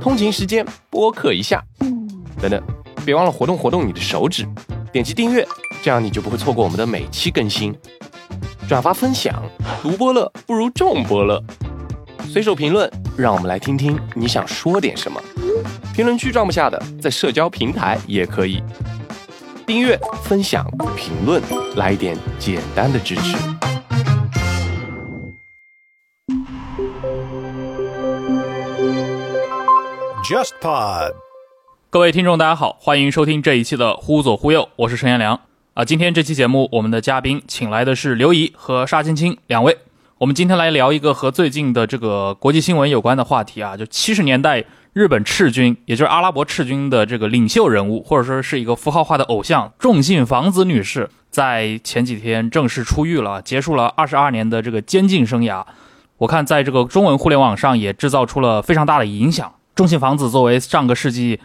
通勤时间播客一下，等等，别忘了活动活动你的手指，点击订阅，这样你就不会错过我们的每期更新。转发分享，独播乐不如众播乐。随手评论，让我们来听听你想说点什么。评论区装不下的，在社交平台也可以。订阅、分享、评论，来一点简单的支持。JustPod，各位听众，大家好，欢迎收听这一期的《忽左忽右》，我是陈彦良啊。今天这期节目，我们的嘉宾请来的是刘怡和沙青青两位。我们今天来聊一个和最近的这个国际新闻有关的话题啊，就七十年代日本赤军，也就是阿拉伯赤军的这个领袖人物，或者说是一个符号化的偶像重信房子女士，在前几天正式出狱了，结束了二十二年的这个监禁生涯。我看在这个中文互联网上也制造出了非常大的影响。中信房子作为上个世纪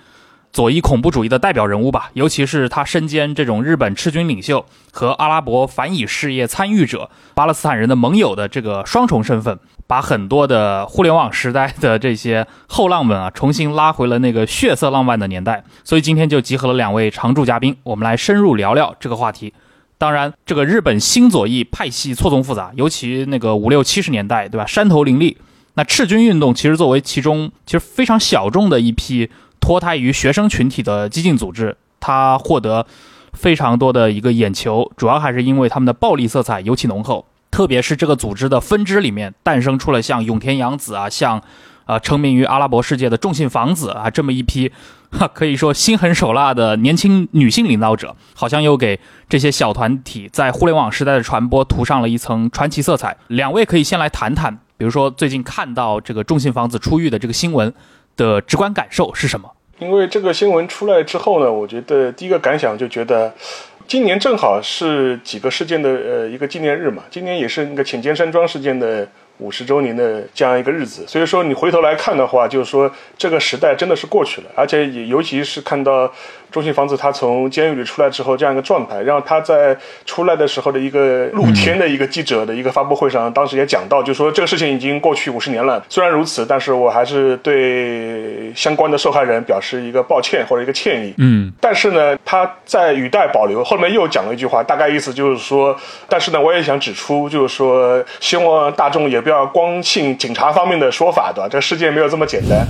左翼恐怖主义的代表人物吧，尤其是他身兼这种日本赤军领袖和阿拉伯反以事业参与者、巴勒斯坦人的盟友的这个双重身份，把很多的互联网时代的这些后浪们啊，重新拉回了那个血色浪漫的年代。所以今天就集合了两位常驻嘉宾，我们来深入聊聊这个话题。当然，这个日本新左翼派系错综复杂，尤其那个五六七十年代，对吧？山头林立。那赤军运动其实作为其中其实非常小众的一批脱胎于学生群体的激进组织，它获得非常多的一个眼球，主要还是因为他们的暴力色彩尤其浓厚。特别是这个组织的分支里面诞生出了像永田洋子啊，像呃成名于阿拉伯世界的众信房子啊这么一批，哈可以说心狠手辣的年轻女性领导者，好像又给这些小团体在互联网时代的传播涂上了一层传奇色彩。两位可以先来谈谈。比如说，最近看到这个中信房子出狱的这个新闻的直观感受是什么？因为这个新闻出来之后呢，我觉得第一个感想就觉得，今年正好是几个事件的呃一个纪念日嘛，今年也是那个浅间山庄事件的五十周年的这样一个日子，所以说你回头来看的话，就是说这个时代真的是过去了，而且也尤其是看到。中信房子他从监狱里出来之后，这样一个状态，让他在出来的时候的一个露天的一个记者的一个发布会上，当时也讲到，就说这个事情已经过去五十年了。虽然如此，但是我还是对相关的受害人表示一个抱歉或者一个歉意。嗯，但是呢，他在语带保留，后面又讲了一句话，大概意思就是说，但是呢，我也想指出，就是说，希望大众也不要光信警察方面的说法，对吧？这个世界没有这么简单。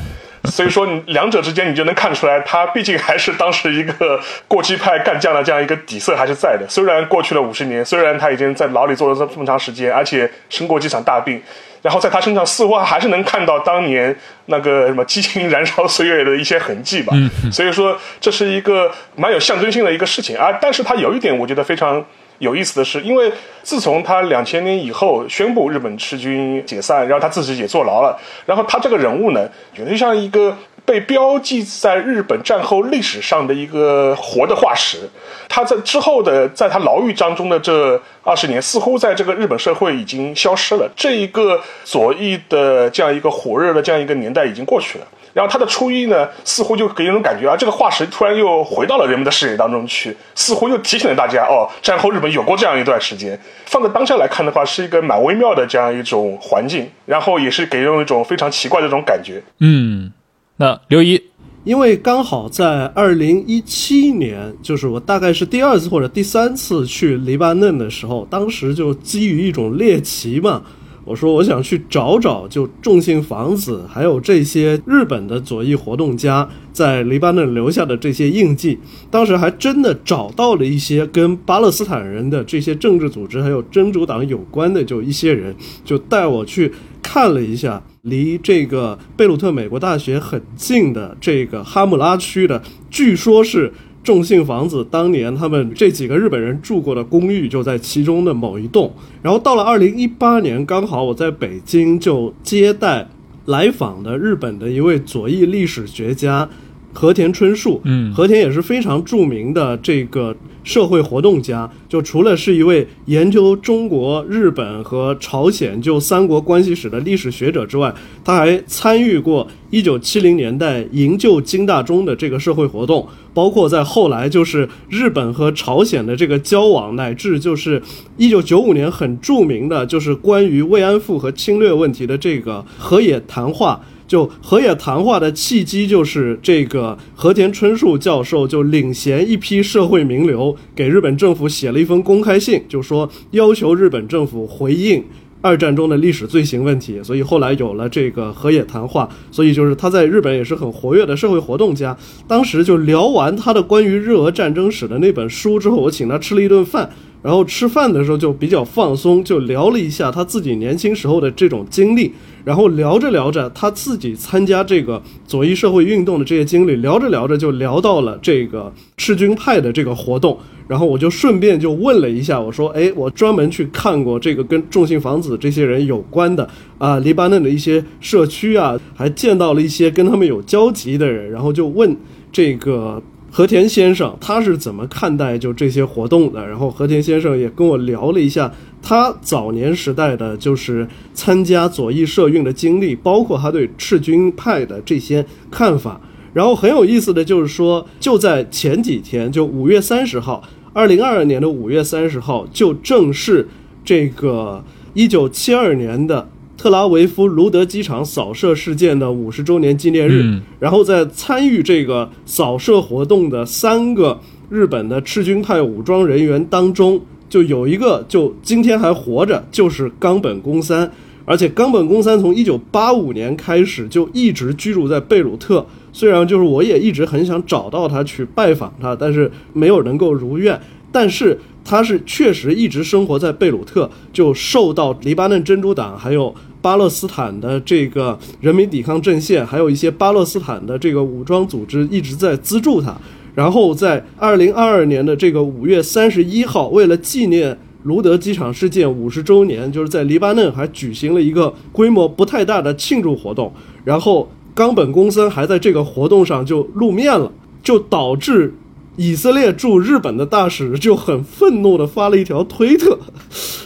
所以说，你两者之间你就能看出来，他毕竟还是当时一个过激派干将的这样一个底色还是在的。虽然过去了五十年，虽然他已经在牢里坐了这么长时间，而且生过几场大病，然后在他身上似乎还是能看到当年那个什么激情燃烧岁月的一些痕迹吧。所以说，这是一个蛮有象征性的一个事情啊。但是他有一点，我觉得非常。有意思的是，因为自从他两千年以后宣布日本赤军解散，然后他自己也坐牢了，然后他这个人物呢，就像一个被标记在日本战后历史上的一个活的化石。他在之后的在他牢狱当中的这二十年，似乎在这个日本社会已经消失了。这一个左翼的这样一个火热的这样一个年代已经过去了。然后他的初一呢，似乎就给人种感觉啊，这个化石突然又回到了人们的视野当中去，似乎又提醒了大家哦，战后日本有过这样一段时间。放在当下来看的话，是一个蛮微妙的这样一种环境，然后也是给人一种非常奇怪的这种感觉。嗯，那刘一，因为刚好在二零一七年，就是我大概是第二次或者第三次去黎巴嫩的时候，当时就基于一种猎奇嘛。我说我想去找找，就众信房子，还有这些日本的左翼活动家在黎巴嫩留下的这些印记。当时还真的找到了一些跟巴勒斯坦人的这些政治组织还有真主党有关的，就一些人就带我去看了一下，离这个贝鲁特美国大学很近的这个哈姆拉区的，据说是。重信房子当年他们这几个日本人住过的公寓就在其中的某一栋，然后到了二零一八年，刚好我在北京就接待来访的日本的一位左翼历史学家和田春树，嗯，和田也是非常著名的这个。社会活动家，就除了是一位研究中国、日本和朝鲜就三国关系史的历史学者之外，他还参与过一九七零年代营救金大中的这个社会活动，包括在后来就是日本和朝鲜的这个交往，乃至就是一九九五年很著名的，就是关于慰安妇和侵略问题的这个河野谈话。就河野谈话的契机就是这个和田春树教授就领衔一批社会名流给日本政府写了一封公开信，就说要求日本政府回应。二战中的历史罪行问题，所以后来有了这个河野谈话。所以就是他在日本也是很活跃的社会活动家。当时就聊完他的关于日俄战争史的那本书之后，我请他吃了一顿饭。然后吃饭的时候就比较放松，就聊了一下他自己年轻时候的这种经历。然后聊着聊着，他自己参加这个左翼社会运动的这些经历，聊着聊着就聊到了这个赤军派的这个活动。然后我就顺便就问了一下，我说：“哎，我专门去看过这个跟重信房子这些人有关的啊，黎巴嫩的一些社区啊，还见到了一些跟他们有交集的人。”然后就问这个。和田先生他是怎么看待就这些活动的？然后和田先生也跟我聊了一下他早年时代的就是参加左翼社运的经历，包括他对赤军派的这些看法。然后很有意思的就是说，就在前几天，就五月三十号，二零二二年的五月三十号，就正是这个一九七二年的。特拉维夫卢德机场扫射事件的五十周年纪念日，然后在参与这个扫射活动的三个日本的赤军派武装人员当中，就有一个就今天还活着，就是冈本公三。而且冈本公三从一九八五年开始就一直居住在贝鲁特，虽然就是我也一直很想找到他去拜访他，但是没有能够如愿。但是他是确实一直生活在贝鲁特，就受到黎巴嫩真主党还有巴勒斯坦的这个人民抵抗阵线，还有一些巴勒斯坦的这个武装组织一直在资助他。然后在二零二二年的这个五月三十一号，为了纪念卢德机场事件五十周年，就是在黎巴嫩还举行了一个规模不太大的庆祝活动。然后冈本公森还在这个活动上就露面了，就导致。以色列驻日本的大使就很愤怒地发了一条推特，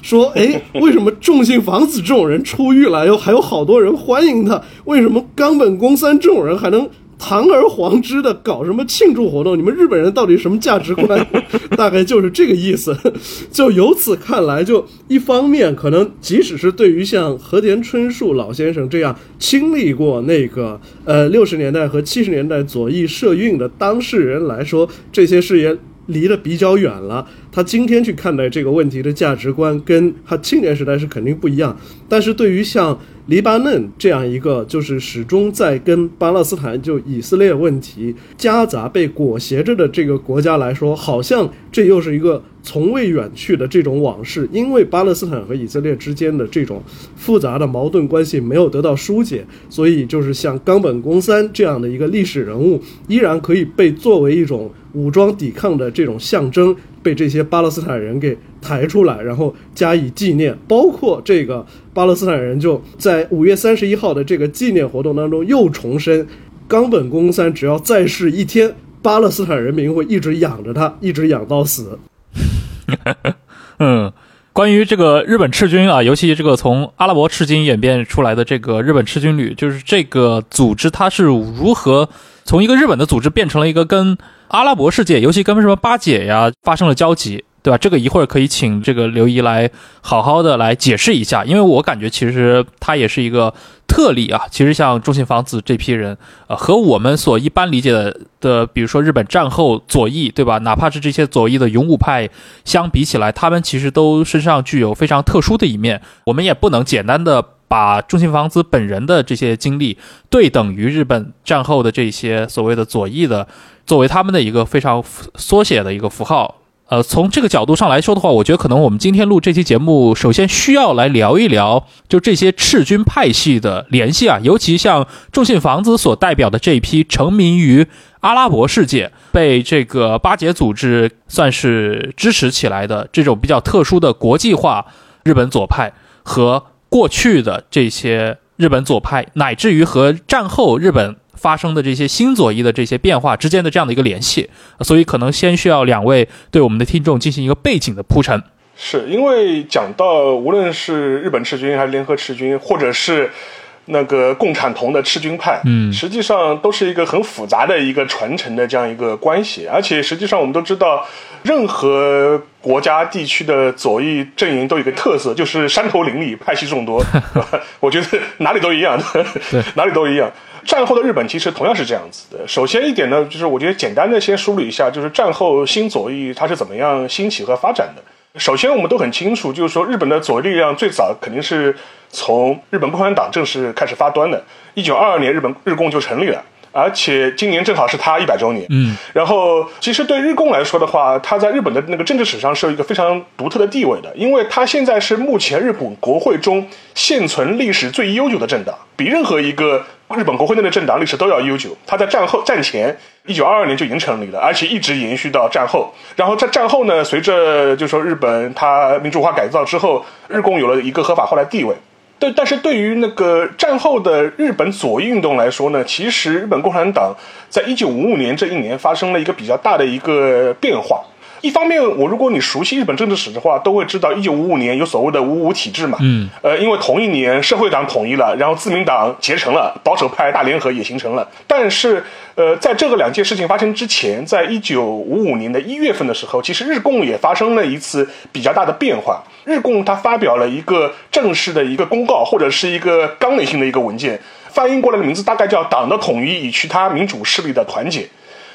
说：“哎，为什么重信房子这种人出狱了，又还有好多人欢迎他？为什么冈本公三这种人还能？”堂而皇之的搞什么庆祝活动？你们日本人到底什么价值观？大概就是这个意思。就由此看来，就一方面可能，即使是对于像和田春树老先生这样经历过那个呃六十年代和七十年代左翼社运的当事人来说，这些事也离得比较远了。他今天去看待这个问题的价值观，跟他青年时代是肯定不一样。但是对于像黎巴嫩这样一个就是始终在跟巴勒斯坦就以色列问题夹杂被裹挟着的这个国家来说，好像这又是一个从未远去的这种往事。因为巴勒斯坦和以色列之间的这种复杂的矛盾关系没有得到疏解，所以就是像冈本公三这样的一个历史人物，依然可以被作为一种武装抵抗的这种象征。被这些巴勒斯坦人给抬出来，然后加以纪念，包括这个巴勒斯坦人就在五月三十一号的这个纪念活动当中又重申，冈本公三只要在世一天，巴勒斯坦人民会一直养着他，一直养到死。嗯，关于这个日本赤军啊，尤其这个从阿拉伯赤军演变出来的这个日本赤军旅，就是这个组织它是如何从一个日本的组织变成了一个跟。阿拉伯世界，尤其跟什么巴解呀发生了交集，对吧？这个一会儿可以请这个刘姨来好好的来解释一下，因为我感觉其实它也是一个特例啊。其实像中信房子这批人，呃，和我们所一般理解的的，比如说日本战后左翼，对吧？哪怕是这些左翼的勇武派相比起来，他们其实都身上具有非常特殊的一面。我们也不能简单的把中信房子本人的这些经历对等于日本战后的这些所谓的左翼的。作为他们的一个非常缩写的一个符号，呃，从这个角度上来说的话，我觉得可能我们今天录这期节目，首先需要来聊一聊，就这些赤军派系的联系啊，尤其像众信房子所代表的这一批成名于阿拉伯世界、被这个巴结组织算是支持起来的这种比较特殊的国际化日本左派，和过去的这些日本左派，乃至于和战后日本。发生的这些新左翼的这些变化之间的这样的一个联系，所以可能先需要两位对我们的听众进行一个背景的铺陈。是因为讲到无论是日本赤军还是联合赤军，或者是那个共产同的赤军派，嗯实际上都是一个很复杂的一个传承的这样一个关系。而且实际上我们都知道，任何国家地区的左翼阵营都有一个特色，就是山头林立，派系众多。我觉得哪里都一样，哪里都一样。战后的日本其实同样是这样子的。首先一点呢，就是我觉得简单的先梳理一下，就是战后新左翼它是怎么样兴起和发展的。首先，我们都很清楚，就是说日本的左翼力量最早肯定是从日本共产党正式开始发端的。一九二二年，日本日共就成立了。而且今年正好是他一百周年，嗯，然后其实对日共来说的话，它在日本的那个政治史上是有一个非常独特的地位的，因为它现在是目前日本国会中现存历史最悠久的政党，比任何一个日本国会内的政党历史都要悠久。它在战后战前一九二二年就已经成立了，而且一直延续到战后。然后在战后呢，随着就说日本它民主化改造之后，日共有了一个合法化的地位。对，但是对于那个战后的日本左翼运动来说呢，其实日本共产党在一九五五年这一年发生了一个比较大的一个变化。一方面，我如果你熟悉日本政治史的话，都会知道一九五五年有所谓的五五体制嘛。嗯。呃，因为同一年社会党统一了，然后自民党结成了，保守派大联合也形成了。但是，呃，在这个两件事情发生之前，在一九五五年的一月份的时候，其实日共也发生了一次比较大的变化。日共它发表了一个正式的一个公告，或者是一个纲领性的一个文件，翻译过来的名字大概叫“党的统一与其他民主势力的团结”。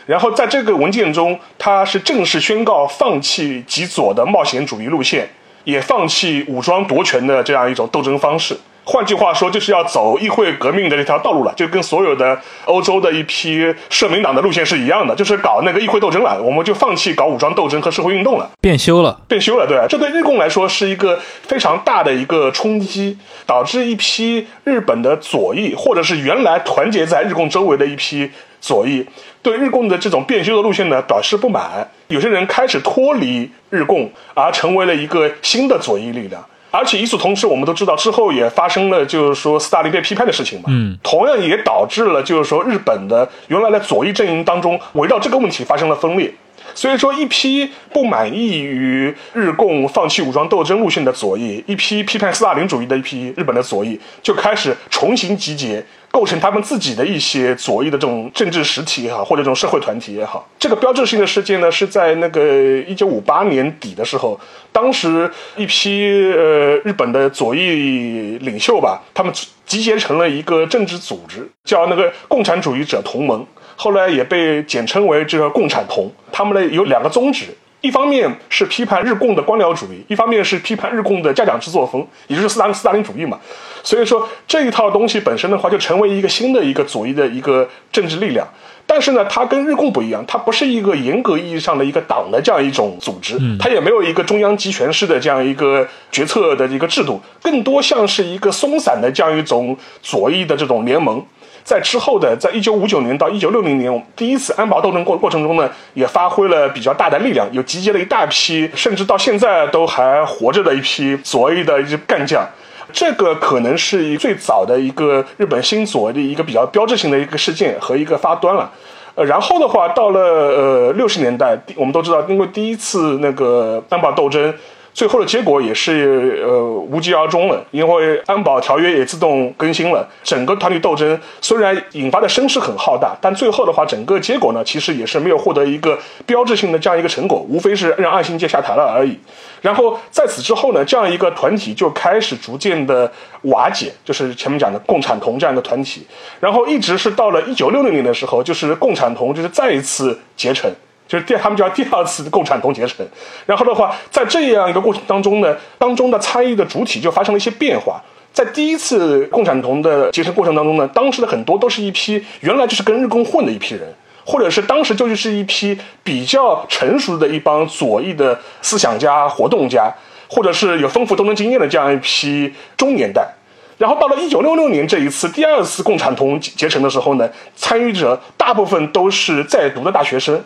然后在这个文件中，它是正式宣告放弃极左的冒险主义路线，也放弃武装夺权的这样一种斗争方式。换句话说，就是要走议会革命的这条道路了，就跟所有的欧洲的一批社民党的路线是一样的，就是搞那个议会斗争了，我们就放弃搞武装斗争和社会运动了。变修了，变修了，对，这对日共来说是一个非常大的一个冲击，导致一批日本的左翼，或者是原来团结在日共周围的一批左翼，对日共的这种变修的路线呢表示不满。有些人开始脱离日共，而成为了一个新的左翼力量。而且与此同时，我们都知道之后也发生了，就是说斯大林被批判的事情嘛，嗯，同样也导致了就是说日本的原来的左翼阵营当中围绕这个问题发生了分裂。所以说，一批不满意于日共放弃武装斗争路线的左翼，一批批判斯大林主义的一批日本的左翼，就开始重新集结，构成他们自己的一些左翼的这种政治实体也好，或者这种社会团体也好。这个标志性的事件呢，是在那个一九五八年底的时候，当时一批呃日本的左翼领袖吧，他们集结成了一个政治组织，叫那个共产主义者同盟。后来也被简称为这个共产同，他们呢有两个宗旨，一方面是批判日共的官僚主义，一方面是批判日共的家长制作风，也就是斯大林斯大林主义嘛。所以说这一套东西本身的话，就成为一个新的一个左翼的一个政治力量。但是呢，它跟日共不一样，它不是一个严格意义上的一个党的这样一种组织，它也没有一个中央集权式的这样一个决策的一个制度，更多像是一个松散的这样一种左翼的这种联盟。在之后的，在一九五九年到一九六零年第一次安保斗争过过程中呢，也发挥了比较大的力量，有集结了一大批，甚至到现在都还活着的一批左翼的一些干将。这个可能是最早的一个日本新左的一个比较标志性的一个事件和一个发端了。呃，然后的话，到了呃六十年代，我们都知道，因为第一次那个安保斗争。最后的结果也是呃无疾而终了，因为安保条约也自动更新了。整个团体斗争虽然引发的声势很浩大，但最后的话，整个结果呢，其实也是没有获得一个标志性的这样一个成果，无非是让岸信介下台了而已。然后在此之后呢，这样一个团体就开始逐渐的瓦解，就是前面讲的共产同这样一个团体。然后一直是到了一九六零年的时候，就是共产同就是再一次结成。就是第他们叫第二次共产同结成，然后的话，在这样一个过程当中呢，当中的参与的主体就发生了一些变化。在第一次共产同的结成过程当中呢，当时的很多都是一批原来就是跟日共混的一批人，或者是当时就是一批比较成熟的一帮左翼的思想家、活动家，或者是有丰富斗争经验的这样一批中年代。然后到了一九六六年这一次第二次共产同结成的时候呢，参与者大部分都是在读的大学生。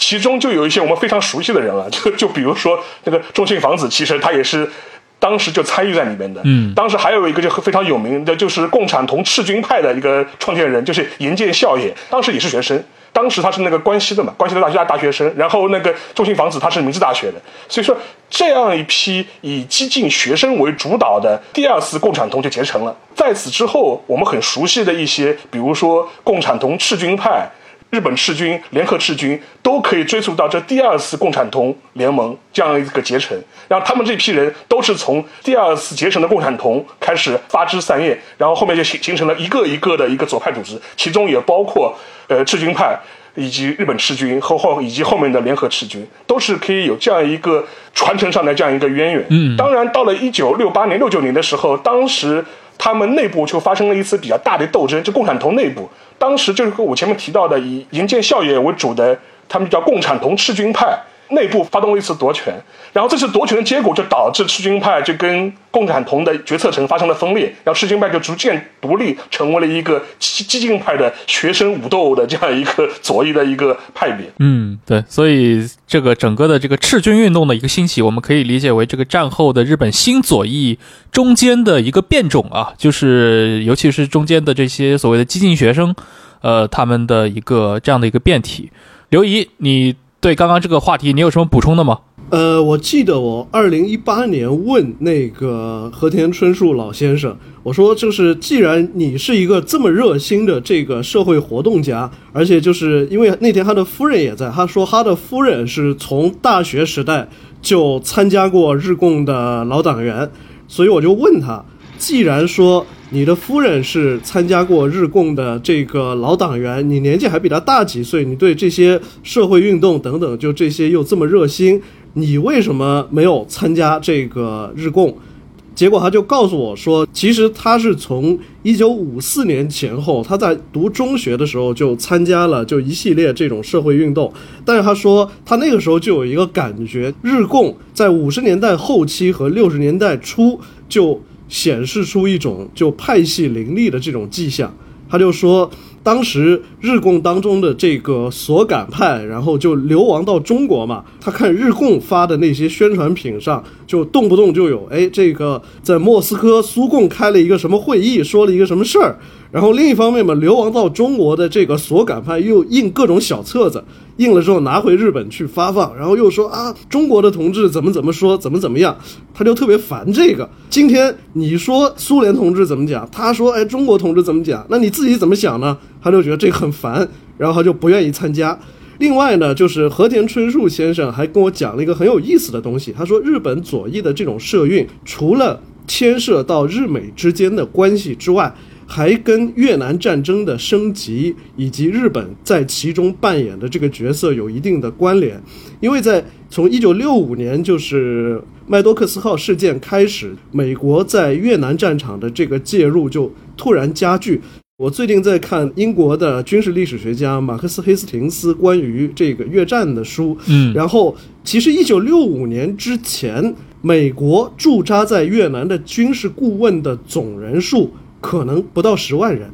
其中就有一些我们非常熟悉的人了，就就比如说那个中信房子，其实他也是当时就参与在里面的。嗯当时还有一个就非常有名的，就是共产同赤军派的一个创建人，就是岩见孝也，当时也是学生。当时他是那个关西的嘛，关西的大学大学生，然后那个中信房子他是明治大学的，所以说这样一批以激进学生为主导的第二次共产同就结成了。在此之后，我们很熟悉的一些，比如说共产同赤军派。日本赤军、联合赤军都可以追溯到这第二次共产同联盟这样一个结成，然后他们这批人都是从第二次结成的共产同开始发枝散叶，然后后面就形形成了一个一个的一个左派组织，其中也包括呃赤军派以及日本赤军和后以及后面的联合赤军，都是可以有这样一个传承上的这样一个渊源。嗯当然到了一九六八年、六九年的时候，当时。他们内部就发生了一次比较大的斗争，就共产党内部，当时就是和我前面提到的以营建孝业为主的，他们叫共产同赤军派，内部发动了一次夺权，然后这次夺权的结果就导致赤军派就跟共产党的决策层发生了分裂，然后赤军派就逐渐独立，成为了一个激激进派的学生武斗的这样一个左翼的一个派别。嗯，对，所以这个整个的这个赤军运动的一个兴起，我们可以理解为这个战后的日本新左翼中间的一个变种啊，就是尤其是中间的这些所谓的激进学生，呃，他们的一个这样的一个变体。刘怡，你对刚刚这个话题你有什么补充的吗？呃，我记得我二零一八年问那个和田春树老先生，我说就是既然你是一个这么热心的这个社会活动家，而且就是因为那天他的夫人也在，他说他的夫人是从大学时代就参加过日共的老党员，所以我就问他，既然说你的夫人是参加过日共的这个老党员，你年纪还比他大几岁，你对这些社会运动等等，就这些又这么热心，你为什么没有参加这个日共？结果他就告诉我说，其实他是从一九五四年前后，他在读中学的时候就参加了就一系列这种社会运动，但是他说他那个时候就有一个感觉，日共在五十年代后期和六十年代初就显示出一种就派系林立的这种迹象。他就说，当时日共当中的这个所感派，然后就流亡到中国嘛。他看日共发的那些宣传品上，就动不动就有，哎，这个在莫斯科苏共开了一个什么会议，说了一个什么事儿。然后另一方面嘛，流亡到中国的这个所感派又印各种小册子，印了之后拿回日本去发放，然后又说啊，中国的同志怎么怎么说，怎么怎么样，他就特别烦这个。今天你说苏联同志怎么讲，他说哎中国同志怎么讲，那你自己怎么想呢？他就觉得这个很烦，然后他就不愿意参加。另外呢，就是和田春树先生还跟我讲了一个很有意思的东西，他说日本左翼的这种社运，除了牵涉到日美之间的关系之外，还跟越南战争的升级以及日本在其中扮演的这个角色有一定的关联，因为在从一九六五年就是麦多克斯号事件开始，美国在越南战场的这个介入就突然加剧。我最近在看英国的军事历史学家马克思·黑斯廷斯关于这个越战的书，嗯。然后其实一九六五年之前，美国驻扎在越南的军事顾问的总人数可能不到十万人，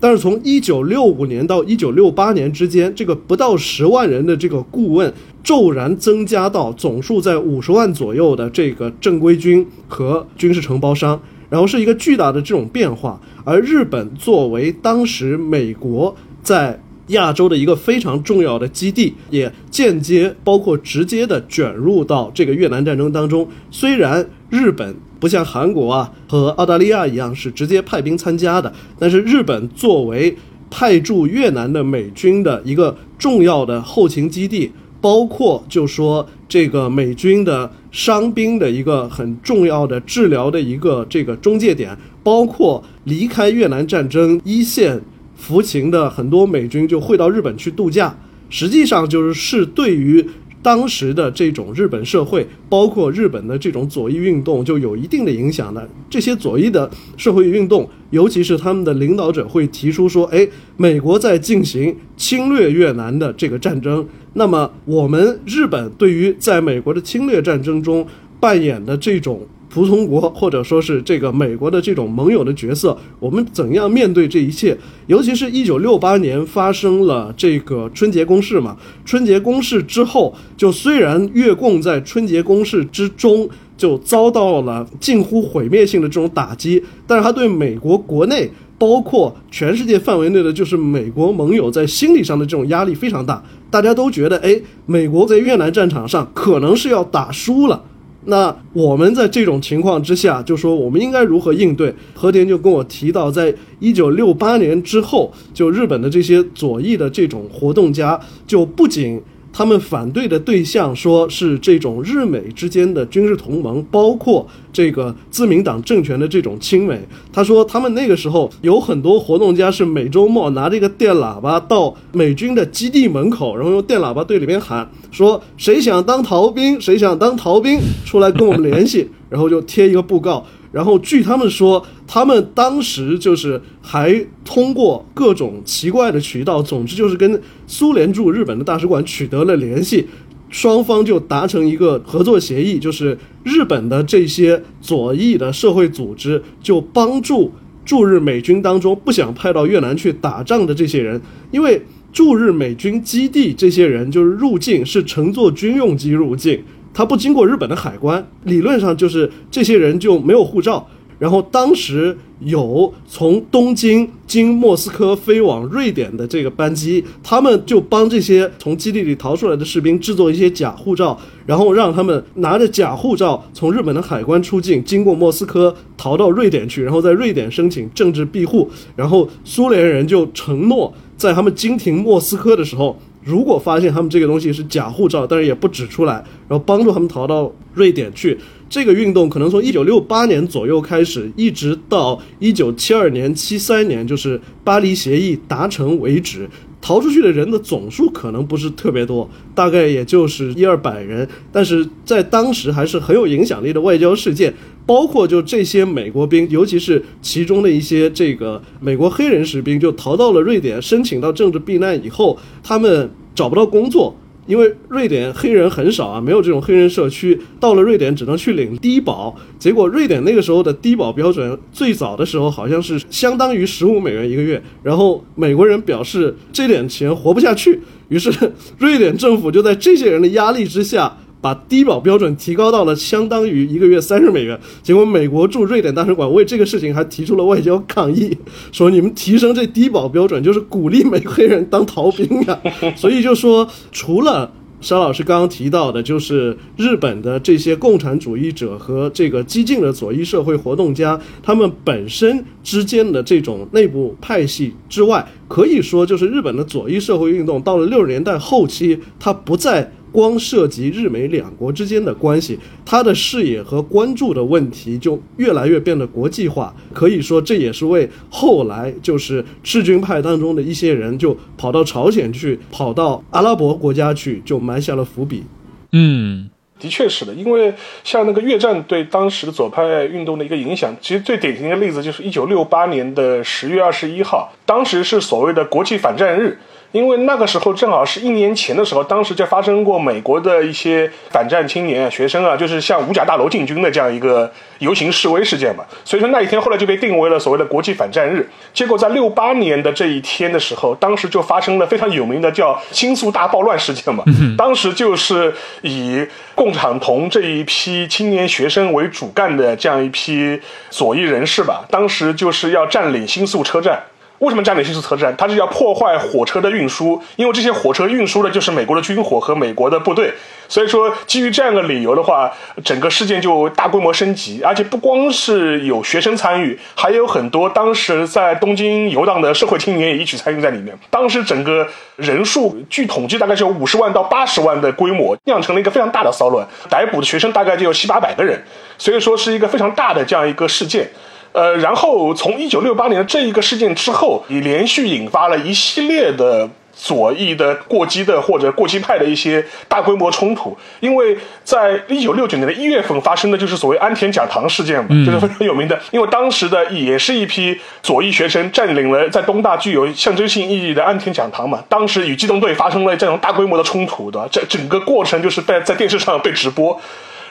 但是从一九六五年到一九六八年之间，这个不到十万人的这个顾问骤然增加到总数在五十万左右的这个正规军和军事承包商，然后是一个巨大的这种变化。而日本作为当时美国在亚洲的一个非常重要的基地，也间接包括直接的卷入到这个越南战争当中。虽然日本不像韩国啊和澳大利亚一样是直接派兵参加的，但是日本作为派驻越南的美军的一个重要的后勤基地，包括就说这个美军的伤兵的一个很重要的治疗的一个这个中介点，包括离开越南战争一线服勤的很多美军就会到日本去度假，实际上就是是对于当时的这种日本社会，包括日本的这种左翼运动，就有一定的影响的。这些左翼的社会运动，尤其是他们的领导者会提出说：“哎，美国在进行侵略越南的这个战争，那么我们日本对于在美国的侵略战争中扮演的这种服从国或者说是这个美国的这种盟友的角色，我们怎样面对这一切？尤其是一九六八年发生了这个春节攻势嘛，春节攻势之后，就虽然越共在春节攻势之中就遭到了近乎毁灭性的这种打击，但是他对美国国内。包括全世界范围内的就是美国盟友在心理上的这种压力非常大，大家都觉得，哎，美国在越南战场上可能是要打输了。那我们在这种情况之下，就说我们应该如何应对？和田就跟我提到，在一九六八年之后，就日本的这些左翼的这种活动家，就不仅。他们反对的对象说是这种日美之间的军事同盟，包括这个自民党政权的这种亲美。他说，他们那个时候有很多活动家是每周末拿着一个电喇叭到美军的基地门口，然后用电喇叭对里面喊说：“谁想当逃兵？谁想当逃兵？出来跟我们联系。”然后就贴一个布告。然后据他们说，他们当时就是还通过各种奇怪的渠道，总之就是跟苏联驻日本的大使馆取得了联系，双方就达成一个合作协议，就是日本的这些左翼的社会组织就帮助驻日美军当中不想派到越南去打仗的这些人，因为驻日美军基地这些人就是入境是乘坐军用机入境。他不经过日本的海关，理论上就是这些人就没有护照。然后当时有从东京经莫斯科飞往瑞典的这个班机，他们就帮这些从基地里逃出来的士兵制作一些假护照，然后让他们拿着假护照从日本的海关出境，经过莫斯科逃到瑞典去，然后在瑞典申请政治庇护。然后苏联人就承诺，在他们经停莫斯科的时候。如果发现他们这个东西是假护照，但是也不指出来，然后帮助他们逃到瑞典去。这个运动可能从一九六八年左右开始，一直到一九七二年、七三年，就是巴黎协议达成为止。逃出去的人的总数可能不是特别多，大概也就是一二百人，但是在当时还是很有影响力的外交事件。包括就这些美国兵，尤其是其中的一些这个美国黑人士兵，就逃到了瑞典，申请到政治避难以后，他们找不到工作。因为瑞典黑人很少啊，没有这种黑人社区。到了瑞典只能去领低保，结果瑞典那个时候的低保标准，最早的时候好像是相当于十五美元一个月。然后美国人表示这点钱活不下去，于是瑞典政府就在这些人的压力之下。把低保标准提高到了相当于一个月三十美元，结果美国驻瑞典大使馆为这个事情还提出了外交抗议，说你们提升这低保标准就是鼓励美黑人当逃兵啊！所以就说，除了沙老师刚刚提到的，就是日本的这些共产主义者和这个激进的左翼社会活动家，他们本身之间的这种内部派系之外，可以说就是日本的左翼社会运动到了六十年代后期，它不再。光涉及日美两国之间的关系，他的视野和关注的问题就越来越变得国际化。可以说，这也是为后来就是赤军派当中的一些人就跑到朝鲜去、跑到阿拉伯国家去，就埋下了伏笔。嗯，的确是的，因为像那个越战对当时的左派运动的一个影响，其实最典型的例子就是一九六八年的十月二十一号，当时是所谓的国际反战日。因为那个时候正好是一年前的时候，当时就发生过美国的一些反战青年、学生啊，就是向五角大楼进军的这样一个游行示威事件嘛。所以说那一天后来就被定为了所谓的国际反战日。结果在六八年的这一天的时候，当时就发生了非常有名的叫“新宿大暴乱”事件嘛。当时就是以共产同这一批青年学生为主干的这样一批左翼人士吧，当时就是要占领新宿车站。为什么占领新宿车站？他是要破坏火车的运输，因为这些火车运输的就是美国的军火和美国的部队。所以说，基于这样的理由的话，整个事件就大规模升级，而且不光是有学生参与，还有很多当时在东京游荡的社会青年也一起参与在里面。当时整个人数，据统计大概是有五十万到八十万的规模，酿成了一个非常大的骚乱。逮捕的学生大概就有七八百个人，所以说是一个非常大的这样一个事件。呃，然后从一九六八年的这一个事件之后，也连续引发了一系列的左翼的过激的或者过激派的一些大规模冲突。因为在一九六九年的一月份发生的就是所谓安田讲堂事件嘛，就是非常有名的。因为当时的也是一批左翼学生占领了在东大具有象征性意义的安田讲堂嘛，当时与机动队发生了这种大规模的冲突的，这整个过程就是在在电视上被直播。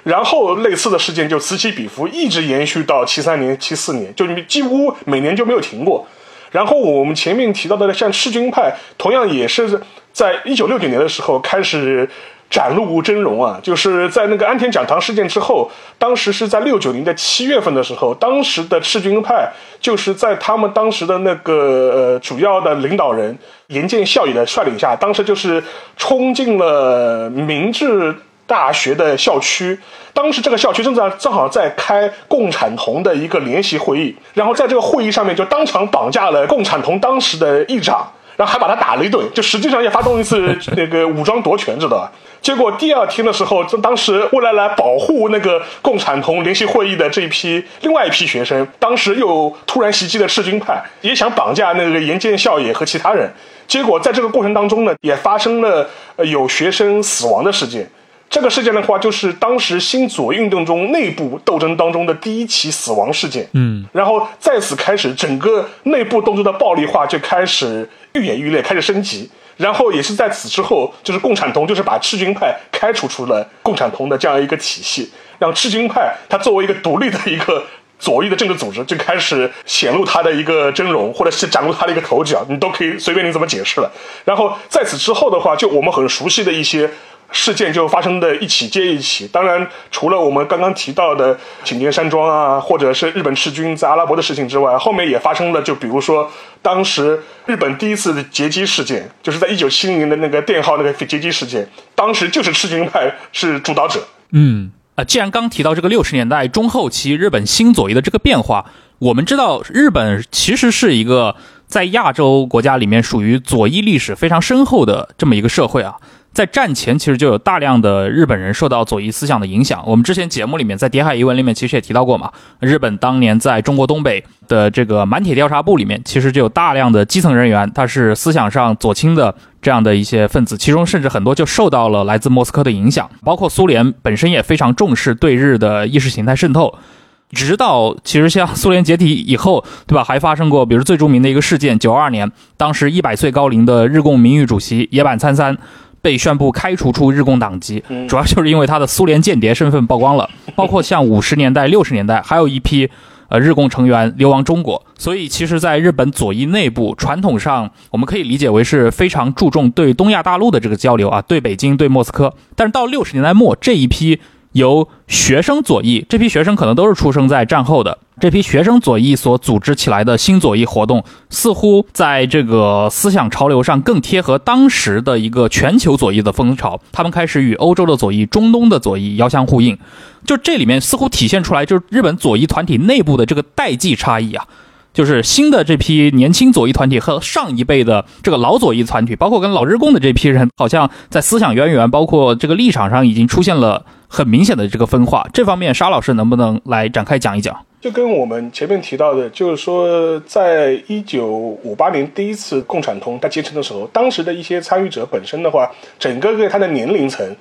然后类似的事件就此起彼伏，一直延续到七三年、七四年，就几乎每年就没有停过。然后我们前面提到的像赤军派，同样也是在一九六九年的时候开始展露真容啊，就是在那个安田讲堂事件之后，当时是在六九年的七月份的时候，当时的赤军派就是在他们当时的那个呃主要的领导人岩见孝也的率领下，当时就是冲进了明治。大学的校区，当时这个校区正在正好在开共产同的一个联席会议，然后在这个会议上面就当场绑架了共产同当时的议长，然后还把他打了一顿，就实际上也发动一次那个武装夺权，知道吧？结果第二天的时候，当时为了来保护那个共产同联席会议的这一批另外一批学生，当时又突然袭击了赤军派，也想绑架那个岩见孝也和其他人，结果在这个过程当中呢，也发生了有学生死亡的事件。这个事件的话，就是当时新左运动中内部斗争当中的第一起死亡事件。嗯，然后在此开始，整个内部斗争的暴力化就开始愈演愈烈，开始升级。然后也是在此之后，就是共产同就是把赤军派开除出了共产同的这样一个体系，让赤军派它作为一个独立的一个左翼的政治组织，就开始显露他的一个真容，或者是展露他的一个头角，你都可以随便你怎么解释了。然后在此之后的话，就我们很熟悉的一些。事件就发生的一起接一起，当然除了我们刚刚提到的景田山庄啊，或者是日本赤军在阿拉伯的事情之外，后面也发生了，就比如说当时日本第一次的劫机事件，就是在一九七零年的那个电号那个劫机事件，当时就是赤军派是主导者。嗯，啊，既然刚提到这个六十年代中后期日本新左翼的这个变化，我们知道日本其实是一个在亚洲国家里面属于左翼历史非常深厚的这么一个社会啊。在战前，其实就有大量的日本人受到左翼思想的影响。我们之前节目里面在《谍海疑闻》里面其实也提到过嘛，日本当年在中国东北的这个满铁调查部里面，其实就有大量的基层人员，他是思想上左倾的这样的一些分子，其中甚至很多就受到了来自莫斯科的影响。包括苏联本身也非常重视对日的意识形态渗透，直到其实像苏联解体以后，对吧？还发生过，比如最著名的一个事件，九二年，当时一百岁高龄的日共名誉主席野坂参三。被宣布开除出日共党籍，主要就是因为他的苏联间谍身份曝光了。包括像五十年代、六十年代，还有一批呃日共成员流亡中国。所以，其实，在日本左翼内部，传统上我们可以理解为是非常注重对东亚大陆的这个交流啊，对北京、对莫斯科。但是到六十年代末，这一批。由学生左翼这批学生可能都是出生在战后的这批学生左翼所组织起来的新左翼活动，似乎在这个思想潮流上更贴合当时的一个全球左翼的风潮。他们开始与欧洲的左翼、中东的左翼遥相呼应。就这里面似乎体现出来，就是日本左翼团体内部的这个代际差异啊。就是新的这批年轻左翼团体和上一辈的这个老左翼团体，包括跟老日共的这批人，好像在思想渊源，包括这个立场上，已经出现了很明显的这个分化。这方面，沙老师能不能来展开讲一讲？就跟我们前面提到的，就是说，在一九五八年第一次共产通它结成的时候，当时的一些参与者本身的话，整个个他的年龄层。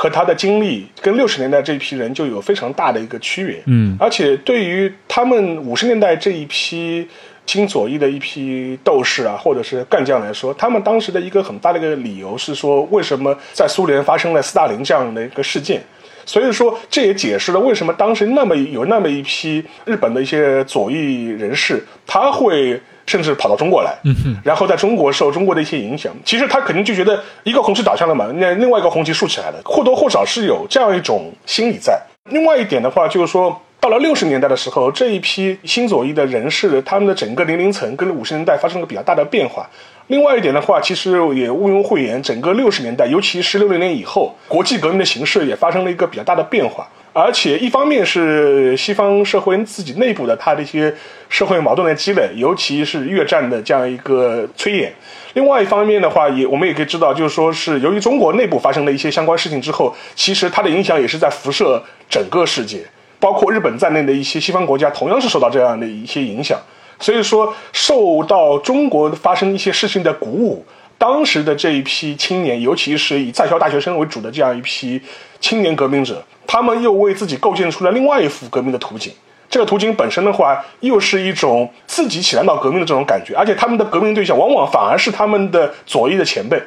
和他的经历跟六十年代这一批人就有非常大的一个区别，嗯，而且对于他们五十年代这一批新左翼的一批斗士啊，或者是干将来说，他们当时的一个很大的一个理由是说，为什么在苏联发生了斯大林这样的一个事件？所以说，这也解释了为什么当时那么有那么一批日本的一些左翼人士，他会。甚至跑到中国来，然后在中国受中国的一些影响。其实他肯定就觉得一个红旗倒下了嘛，那另外一个红旗竖起来了，或多或少是有这样一种心理在。另外一点的话，就是说到了六十年代的时候，这一批新左翼的人士，他们的整个年龄层跟五十年代发生了比较大的变化。另外一点的话，其实也毋庸讳言，整个六十年代，尤其是六六年以后，国际革命的形势也发生了一个比较大的变化。而且一方面是西方社会自己内部的它的一些社会矛盾的积累，尤其是越战的这样一个催演。另外一方面的话，也我们也可以知道，就是说是由于中国内部发生了一些相关事情之后，其实它的影响也是在辐射整个世界，包括日本在内的一些西方国家同样是受到这样的一些影响。所以说，受到中国发生一些事情的鼓舞，当时的这一批青年，尤其是以在校大学生为主的这样一批青年革命者，他们又为自己构建出了另外一幅革命的图景。这个图景本身的话，又是一种自己起来闹革命的这种感觉，而且他们的革命对象往往反而是他们的左翼的前辈。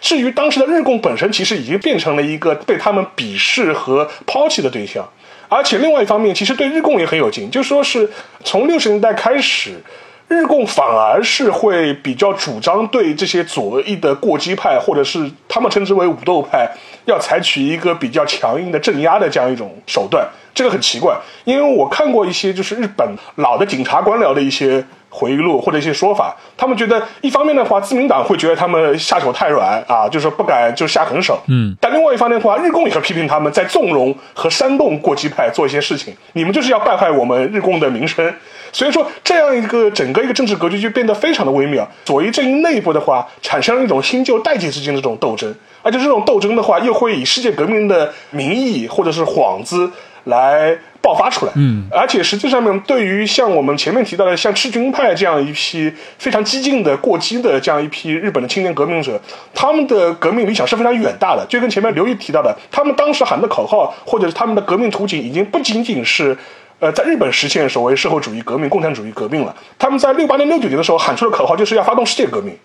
至于当时的日共本身，其实已经变成了一个被他们鄙视和抛弃的对象。而且另外一方面，其实对日共也很有劲，就说是从六十年代开始，日共反而是会比较主张对这些左翼的过激派，或者是他们称之为武斗派，要采取一个比较强硬的镇压的这样一种手段。这个很奇怪，因为我看过一些就是日本老的警察官僚的一些。回忆录或者一些说法，他们觉得一方面的话，自民党会觉得他们下手太软啊，就是不敢就下狠手。嗯，但另外一方面的话，日共也会批评他们在纵容和煽动过激派做一些事情，你们就是要败坏我们日共的名声。所以说，这样一个整个一个政治格局就变得非常的微妙。左翼阵营内部的话，产生了一种新旧代际之间的这种斗争，而且这种斗争的话，又会以世界革命的名义或者是幌子来。爆发出来，嗯，而且实际上面对于像我们前面提到的像赤军派这样一批非常激进的过激的这样一批日本的青年革命者，他们的革命理想是非常远大的。就跟前面刘毅提到的，他们当时喊的口号或者是他们的革命图景，已经不仅仅是呃在日本实现所谓社会主义革命、共产主义革命了。他们在六八年、六九年的时候喊出的口号就是要发动世界革命，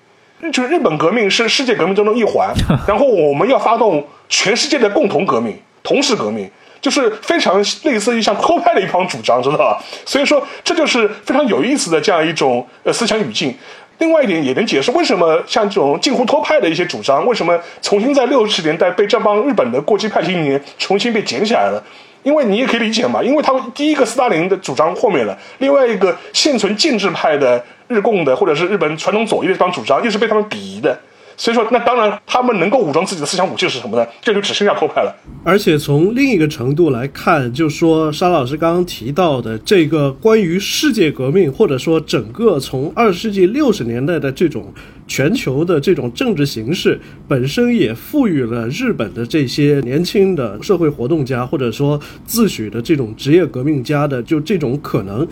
就是日本革命是世界革命中的一环，然后我们要发动全世界的共同革命、同时革命。就是非常类似于像托派的一帮主张，知道吧？所以说这就是非常有意思的这样一种呃思想语境。另外一点也能解释为什么像这种近乎托派的一些主张，为什么重新在六十年代被这帮日本的过激派青年重新被捡起来了？因为你也可以理解嘛，因为他们第一个斯大林的主张破灭了，另外一个现存建制派的日共的或者是日本传统左翼的这帮主张又是被他们鄙夷的。所以说，那当然，他们能够武装自己的思想武器是什么呢？这就只剩下托派了。而且从另一个程度来看，就说沙老师刚刚提到的这个关于世界革命，或者说整个从二十世纪六十年代的这种全球的这种政治形势，本身也赋予了日本的这些年轻的社会活动家，或者说自诩的这种职业革命家的就这种可能，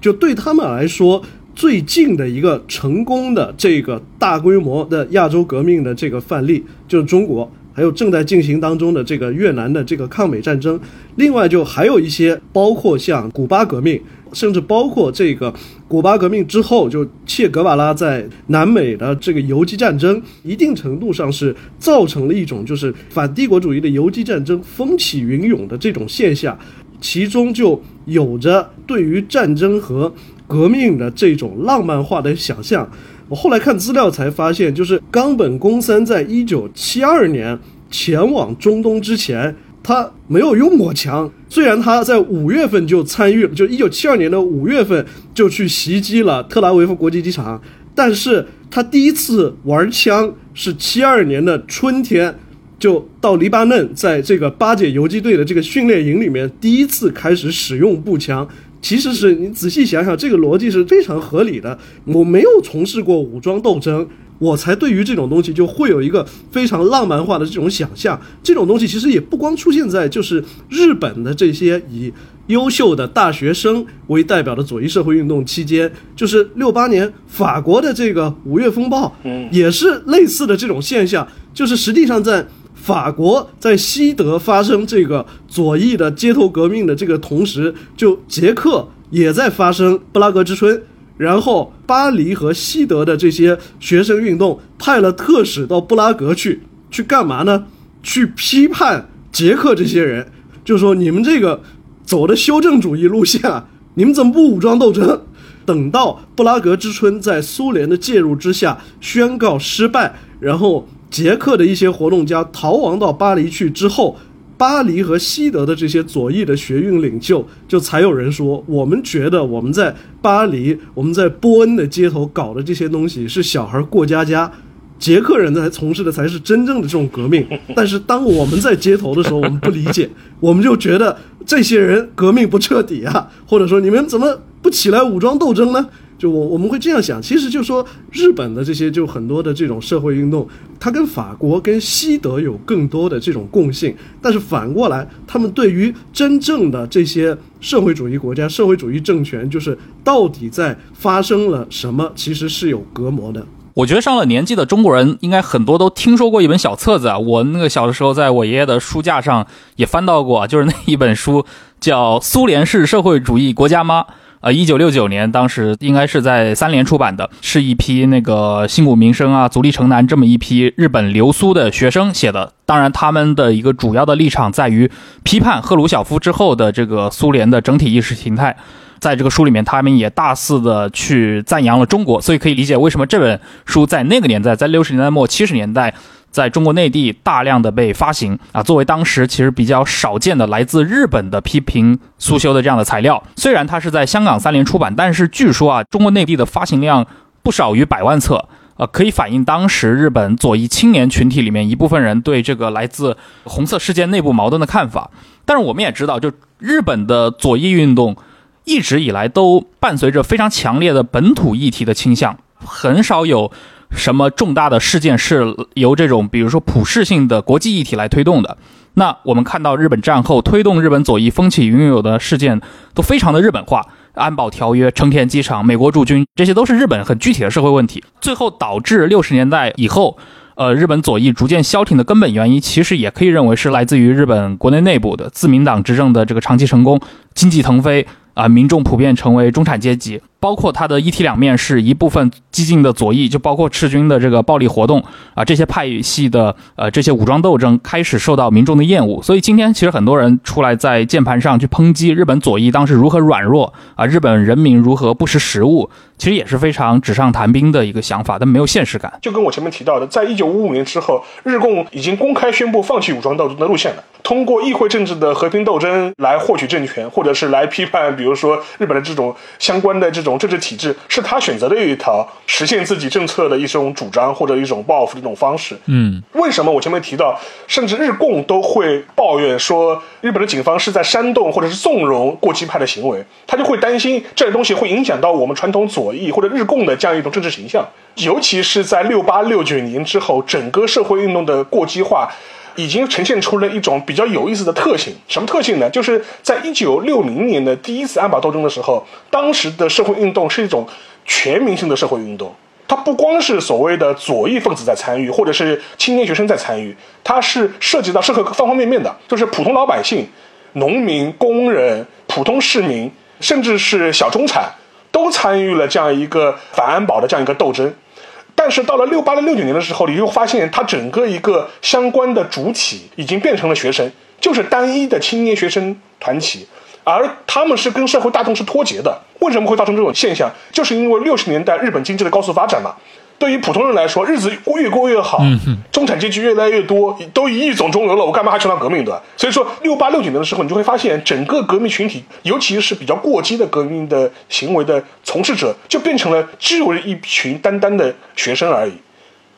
就对他们来说。最近的一个成功的这个大规模的亚洲革命的这个范例，就是中国，还有正在进行当中的这个越南的这个抗美战争。另外，就还有一些，包括像古巴革命，甚至包括这个古巴革命之后，就切格瓦拉在南美的这个游击战争，一定程度上是造成了一种就是反帝国主义的游击战争风起云涌的这种现象，其中就有着对于战争和。革命的这种浪漫化的想象，我后来看资料才发现，就是冈本公三在一九七二年前往中东之前，他没有用过枪。虽然他在五月份就参与，就一九七二年的五月份就去袭击了特拉维夫国际机场，但是他第一次玩枪是七二年的春天，就到黎巴嫩，在这个巴解游击队的这个训练营里面，第一次开始使用步枪。其实是你仔细想想，这个逻辑是非常合理的。我没有从事过武装斗争，我才对于这种东西就会有一个非常浪漫化的这种想象。这种东西其实也不光出现在就是日本的这些以优秀的大学生为代表的左翼社会运动期间，就是六八年法国的这个五月风暴，嗯，也是类似的这种现象。就是实际上在。法国在西德发生这个左翼的街头革命的这个同时，就捷克也在发生布拉格之春，然后巴黎和西德的这些学生运动派了特使到布拉格去，去干嘛呢？去批判捷克这些人，就说你们这个走的修正主义路线啊，你们怎么不武装斗争？等到布拉格之春在苏联的介入之下宣告失败，然后。捷克的一些活动家逃亡到巴黎去之后，巴黎和西德的这些左翼的学运领袖，就才有人说，我们觉得我们在巴黎，我们在波恩的街头搞的这些东西是小孩过家家，捷克人在从事的才是真正的这种革命。但是当我们在街头的时候，我们不理解，我们就觉得这些人革命不彻底啊，或者说你们怎么不起来武装斗争呢？就我我们会这样想，其实就说日本的这些就很多的这种社会运动，它跟法国跟西德有更多的这种共性，但是反过来，他们对于真正的这些社会主义国家、社会主义政权，就是到底在发生了什么，其实是有隔膜的。我觉得上了年纪的中国人应该很多都听说过一本小册子啊，我那个小的时候在我爷爷的书架上也翻到过，就是那一本书叫《苏联式社会主义国家吗》。呃，一九六九年，当时应该是在三联出版的，是一批那个新谷民生啊、足利城南这么一批日本留苏的学生写的。当然，他们的一个主要的立场在于批判赫鲁晓夫之后的这个苏联的整体意识形态。在这个书里面，他们也大肆的去赞扬了中国，所以可以理解为什么这本书在那个年代，在六十年代末七十年代。在中国内地大量的被发行啊，作为当时其实比较少见的来自日本的批评苏修的这样的材料。虽然它是在香港三联出版，但是据说啊，中国内地的发行量不少于百万册，呃，可以反映当时日本左翼青年群体里面一部分人对这个来自红色事件内部矛盾的看法。但是我们也知道，就日本的左翼运动一直以来都伴随着非常强烈的本土议题的倾向，很少有。什么重大的事件是由这种比如说普世性的国际议题来推动的？那我们看到日本战后推动日本左翼风起云涌的事件都非常的日本化，安保条约、成田机场、美国驻军，这些都是日本很具体的社会问题。最后导致六十年代以后，呃，日本左翼逐渐消停的根本原因，其实也可以认为是来自于日本国内内部的自民党执政的这个长期成功，经济腾飞。啊，民众普遍成为中产阶级，包括它的一体两面是一部分激进的左翼，就包括赤军的这个暴力活动啊，这些派系的呃这些武装斗争开始受到民众的厌恶，所以今天其实很多人出来在键盘上去抨击日本左翼当时如何软弱啊，日本人民如何不识时务，其实也是非常纸上谈兵的一个想法，但没有现实感。就跟我前面提到的，在一九五五年之后，日共已经公开宣布放弃武装斗争的路线了。通过议会政治的和平斗争来获取政权，或者是来批判，比如说日本的这种相关的这种政治体制，是他选择的一条实现自己政策的一种主张或者一种报复的一种方式。嗯，为什么我前面提到，甚至日共都会抱怨说，日本的警方是在煽动或者是纵容过激派的行为，他就会担心这东西会影响到我们传统左翼或者日共的这样一种政治形象，尤其是在六八六九年之后，整个社会运动的过激化。已经呈现出了一种比较有意思的特性，什么特性呢？就是在一九六零年的第一次安保斗争的时候，当时的社会运动是一种全民性的社会运动，它不光是所谓的左翼分子在参与，或者是青年学生在参与，它是涉及到社会方方面面的，就是普通老百姓、农民、工人、普通市民，甚至是小中产，都参与了这样一个反安保的这样一个斗争。但是到了六八到六九年的时候，你就发现它整个一个相关的主体已经变成了学生，就是单一的青年学生团体，而他们是跟社会大众是脱节的。为什么会造成这种现象？就是因为六十年代日本经济的高速发展嘛。对于普通人来说，日子越过越好，中产阶级越来越多，都一亿总中流了，我干嘛还去当革命的？所以说，六八六九年的时候，你就会发现，整个革命群体，尤其是比较过激的革命的行为的从事者，就变成了只有一群单单的学生而已。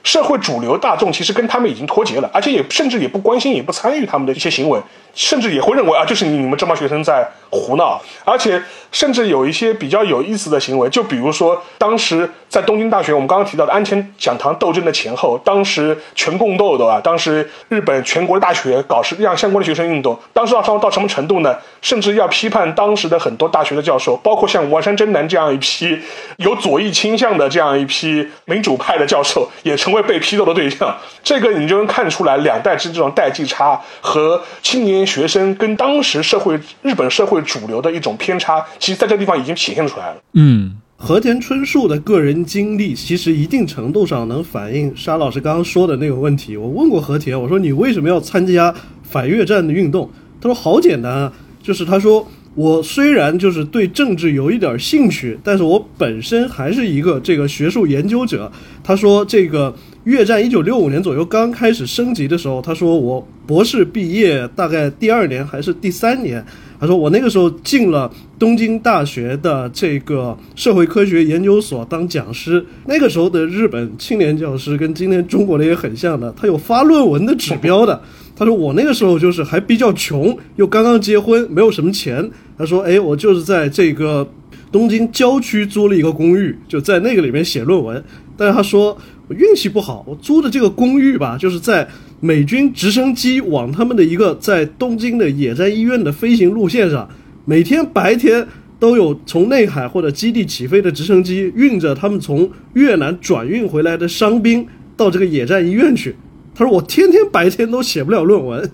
社会主流大众其实跟他们已经脱节了，而且也甚至也不关心，也不参与他们的一些行为，甚至也会认为啊，就是你们这帮学生在胡闹，而且甚至有一些比较有意思的行为，就比如说当时在东京大学，我们刚刚提到的安全讲堂斗争的前后，当时全共斗的啊，当时日本全国的大学搞是让相关的学生运动，当时到到什么程度呢？甚至要批判当时的很多大学的教授，包括像丸山真男这样一批有左翼倾向的这样一批民主派的教授，也成。为被批斗的对象，这个你就能看出来两代之这种代际差和青年学生跟当时社会日本社会主流的一种偏差，其实在这个地方已经体现出来了。嗯，和田春树的个人经历，其实一定程度上能反映沙老师刚刚说的那个问题。我问过和田，我说你为什么要参加反越战的运动？他说好简单啊，就是他说。我虽然就是对政治有一点兴趣，但是我本身还是一个这个学术研究者。他说，这个越战一九六五年左右刚开始升级的时候，他说我博士毕业大概第二年还是第三年，他说我那个时候进了东京大学的这个社会科学研究所当讲师。那个时候的日本青年教师跟今天中国的也很像的，他有发论文的指标的。他说我那个时候就是还比较穷，又刚刚结婚，没有什么钱。他说：“哎，我就是在这个东京郊区租了一个公寓，就在那个里面写论文。但是他说我运气不好，我租的这个公寓吧，就是在美军直升机往他们的一个在东京的野战医院的飞行路线上，每天白天都有从内海或者基地起飞的直升机运着他们从越南转运回来的伤兵到这个野战医院去。他说我天天白天都写不了论文。”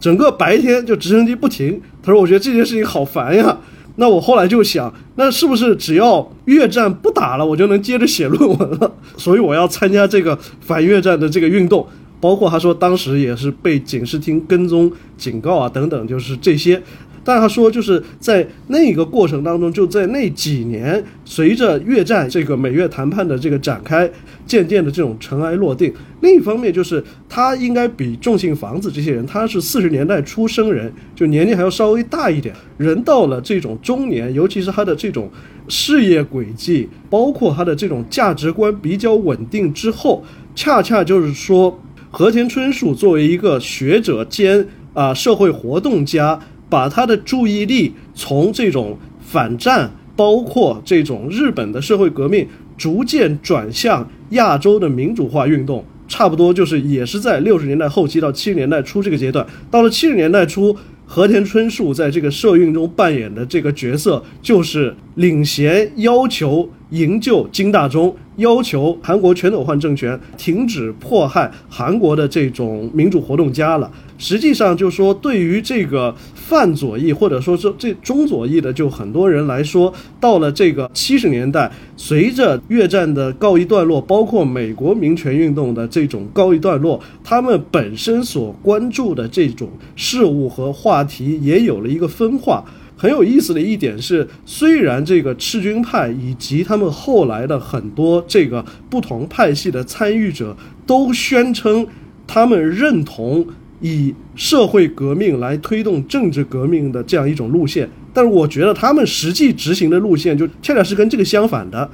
整个白天就直升机不停，他说：“我觉得这件事情好烦呀。”那我后来就想，那是不是只要越战不打了，我就能接着写论文了？所以我要参加这个反越战的这个运动。包括他说当时也是被警视厅跟踪、警告啊等等，就是这些。但他说，就是在那个过程当中，就在那几年，随着越战这个美越谈判的这个展开，渐渐的这种尘埃落定。另一方面，就是他应该比重信房子这些人，他是四十年代出生人，就年龄还要稍微大一点。人到了这种中年，尤其是他的这种事业轨迹，包括他的这种价值观比较稳定之后，恰恰就是说，和田春树作为一个学者兼啊社会活动家。把他的注意力从这种反战，包括这种日本的社会革命，逐渐转向亚洲的民主化运动，差不多就是也是在六十年代后期到七十年代初这个阶段。到了七十年代初，和田春树在这个社运中扮演的这个角色，就是领衔要求营救金大中，要求韩国全斗焕政权停止迫害韩国的这种民主活动家了。实际上，就是说对于这个泛左翼或者说是这中左翼的，就很多人来说，到了这个七十年代，随着越战的告一段落，包括美国民权运动的这种告一段落，他们本身所关注的这种事物和话题也有了一个分化。很有意思的一点是，虽然这个赤军派以及他们后来的很多这个不同派系的参与者都宣称他们认同。以社会革命来推动政治革命的这样一种路线，但是我觉得他们实际执行的路线就恰恰是跟这个相反的，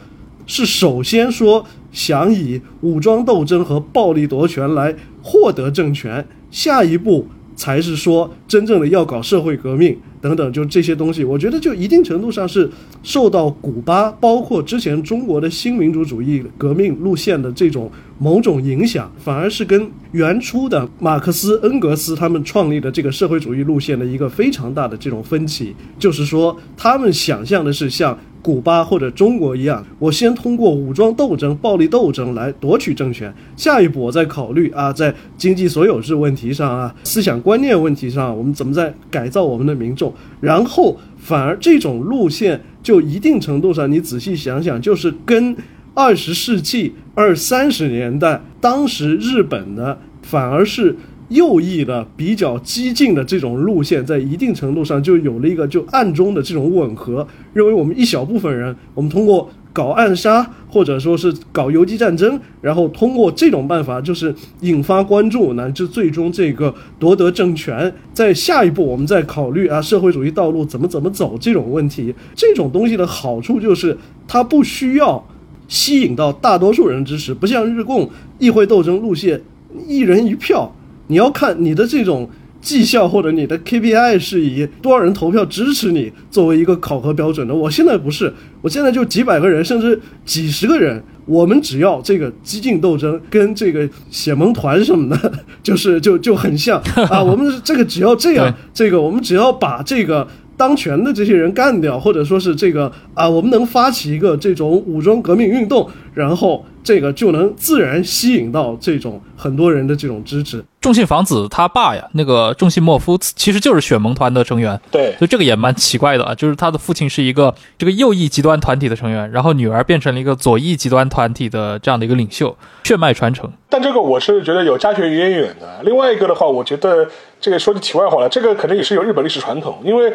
是首先说想以武装斗争和暴力夺权来获得政权，下一步。才是说真正的要搞社会革命等等，就这些东西，我觉得就一定程度上是受到古巴，包括之前中国的新民主主义革命路线的这种某种影响，反而是跟原初的马克思、恩格斯他们创立的这个社会主义路线的一个非常大的这种分歧，就是说他们想象的是像。古巴或者中国一样，我先通过武装斗争、暴力斗争来夺取政权，下一步我再考虑啊，在经济所有制问题上啊、思想观念问题上，我们怎么在改造我们的民众？然后反而这种路线就一定程度上，你仔细想想，就是跟二十世纪二三十年代当时日本的反而是。右翼的比较激进的这种路线，在一定程度上就有了一个就暗中的这种吻合，认为我们一小部分人，我们通过搞暗杀或者说是搞游击战争，然后通过这种办法，就是引发关注，乃至最终这个夺得政权，在下一步我们再考虑啊社会主义道路怎么怎么走这种问题。这种东西的好处就是它不需要吸引到大多数人支持，不像日共议会斗争路线，一人一票。你要看你的这种绩效或者你的 KPI 是以多少人投票支持你作为一个考核标准的。我现在不是，我现在就几百个人，甚至几十个人，我们只要这个激进斗争跟这个血盟团什么的，就是就就很像啊。我们这个只要这样，这个我们只要把这个。当权的这些人干掉，或者说是这个啊，我们能发起一个这种武装革命运动，然后这个就能自然吸引到这种很多人的这种支持。重信房子他爸呀，那个重信莫夫其实就是血盟团的成员，对，所以这个也蛮奇怪的啊，就是他的父亲是一个这个右翼极端团体的成员，然后女儿变成了一个左翼极端团体的这样的一个领袖，血脉传承。但这个我是觉得有家学渊源的。另外一个的话，我觉得这个说句题外话了，这个可能也是有日本历史传统，因为。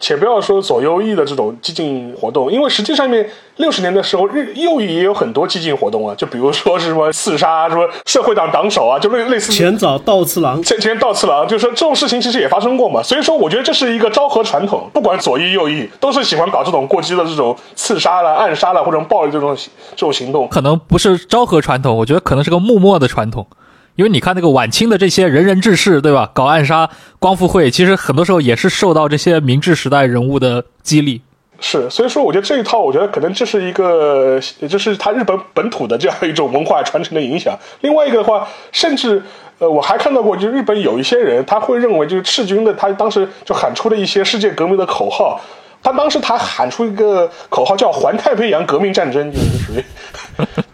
且不要说左右翼的这种激进活动，因为实际上面六十年的时候，日右翼也有很多激进活动啊，就比如说是什么刺杀什么社会党党首啊，就类类似前早道次郎，前前道次郎，就是说这种事情其实也发生过嘛。所以说，我觉得这是一个昭和传统，不管左翼右翼，都是喜欢搞这种过激的这种刺杀了、暗杀了或者暴力这种这种行动。可能不是昭和传统，我觉得可能是个幕末的传统。因为你看那个晚清的这些仁人志士，对吧？搞暗杀光复会，其实很多时候也是受到这些明治时代人物的激励。是，所以说我觉得这一套，我觉得可能这是一个，就是他日本本土的这样一种文化传承的影响。另外一个的话，甚至呃，我还看到过，就日本有一些人，他会认为就是赤军的，他当时就喊出了一些世界革命的口号。他当时他喊出一个口号叫“环太平洋革命战争”，就是属于，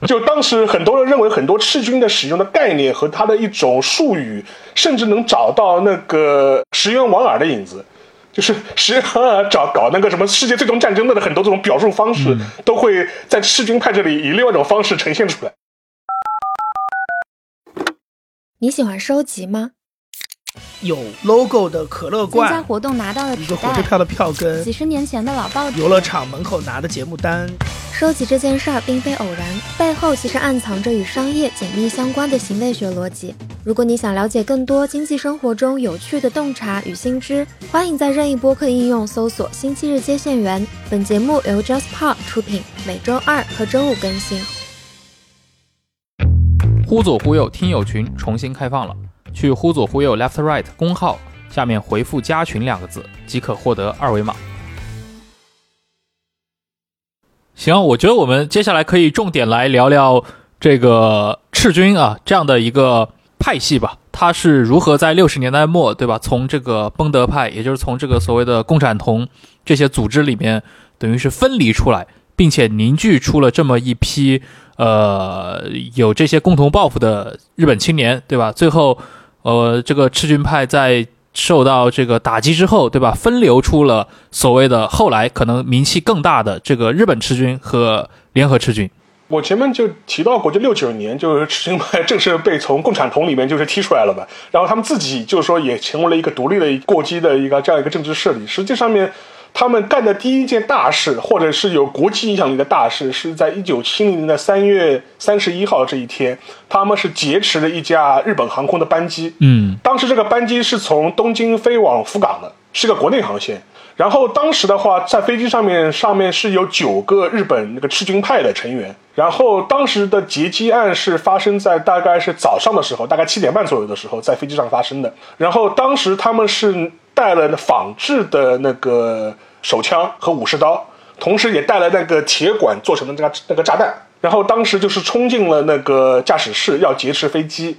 就当时很多人认为很多赤军的使用的概念和他的一种术语，甚至能找到那个石原莞尔的影子。就是石原莞尔找搞那个什么世界最终战争的很多这种表述方式，都会在赤军派这里以另外一种方式呈现出来。你喜欢收集吗？有 logo 的可乐罐参加罐，活动拿到的一纸袋，个火车票的票根几，十年前的老报纸。游乐场门口拿的节目单，收集这件事儿并非偶然，背后其实暗藏着与商业紧密相关的行为学逻辑。如果你想了解更多经济生活中有趣的洞察与新知，欢迎在任意播客应用搜索“星期日接线员”。本节目由 JustPod 出品，每周二和周五更新。忽左忽右听友群重新开放了，去忽左忽右 Left Right 公号下面回复“加群”两个字，即可获得二维码。行，我觉得我们接下来可以重点来聊聊这个赤军啊这样的一个派系吧，它是如何在六十年代末，对吧？从这个崩德派，也就是从这个所谓的共产同这些组织里面，等于是分离出来，并且凝聚出了这么一批呃有这些共同抱负的日本青年，对吧？最后，呃，这个赤军派在受到这个打击之后，对吧？分流出了所谓的后来可能名气更大的这个日本赤军和联合赤军。我前面就提到过，就六九年，就是赤军派正式被从共产党里面就是踢出来了嘛，然后他们自己就是说也成为了一个独立的过激的一个这样一个政治势力。实际上面，他们干的第一件大事，或者是有国际影响力的大事，是在一九七零年的三月三十一号这一天，他们是劫持了一架日本航空的班机。嗯当时这个班机是从东京飞往福冈的，是个国内航线。然后当时的话，在飞机上面上面是有九个日本那个赤军派的成员。然后当时的劫机案是发生在大概是早上的时候，大概七点半左右的时候，在飞机上发生的。然后当时他们是带了仿制的那个手枪和武士刀，同时也带了那个铁管做成的那个那个炸弹。然后当时就是冲进了那个驾驶室，要劫持飞机。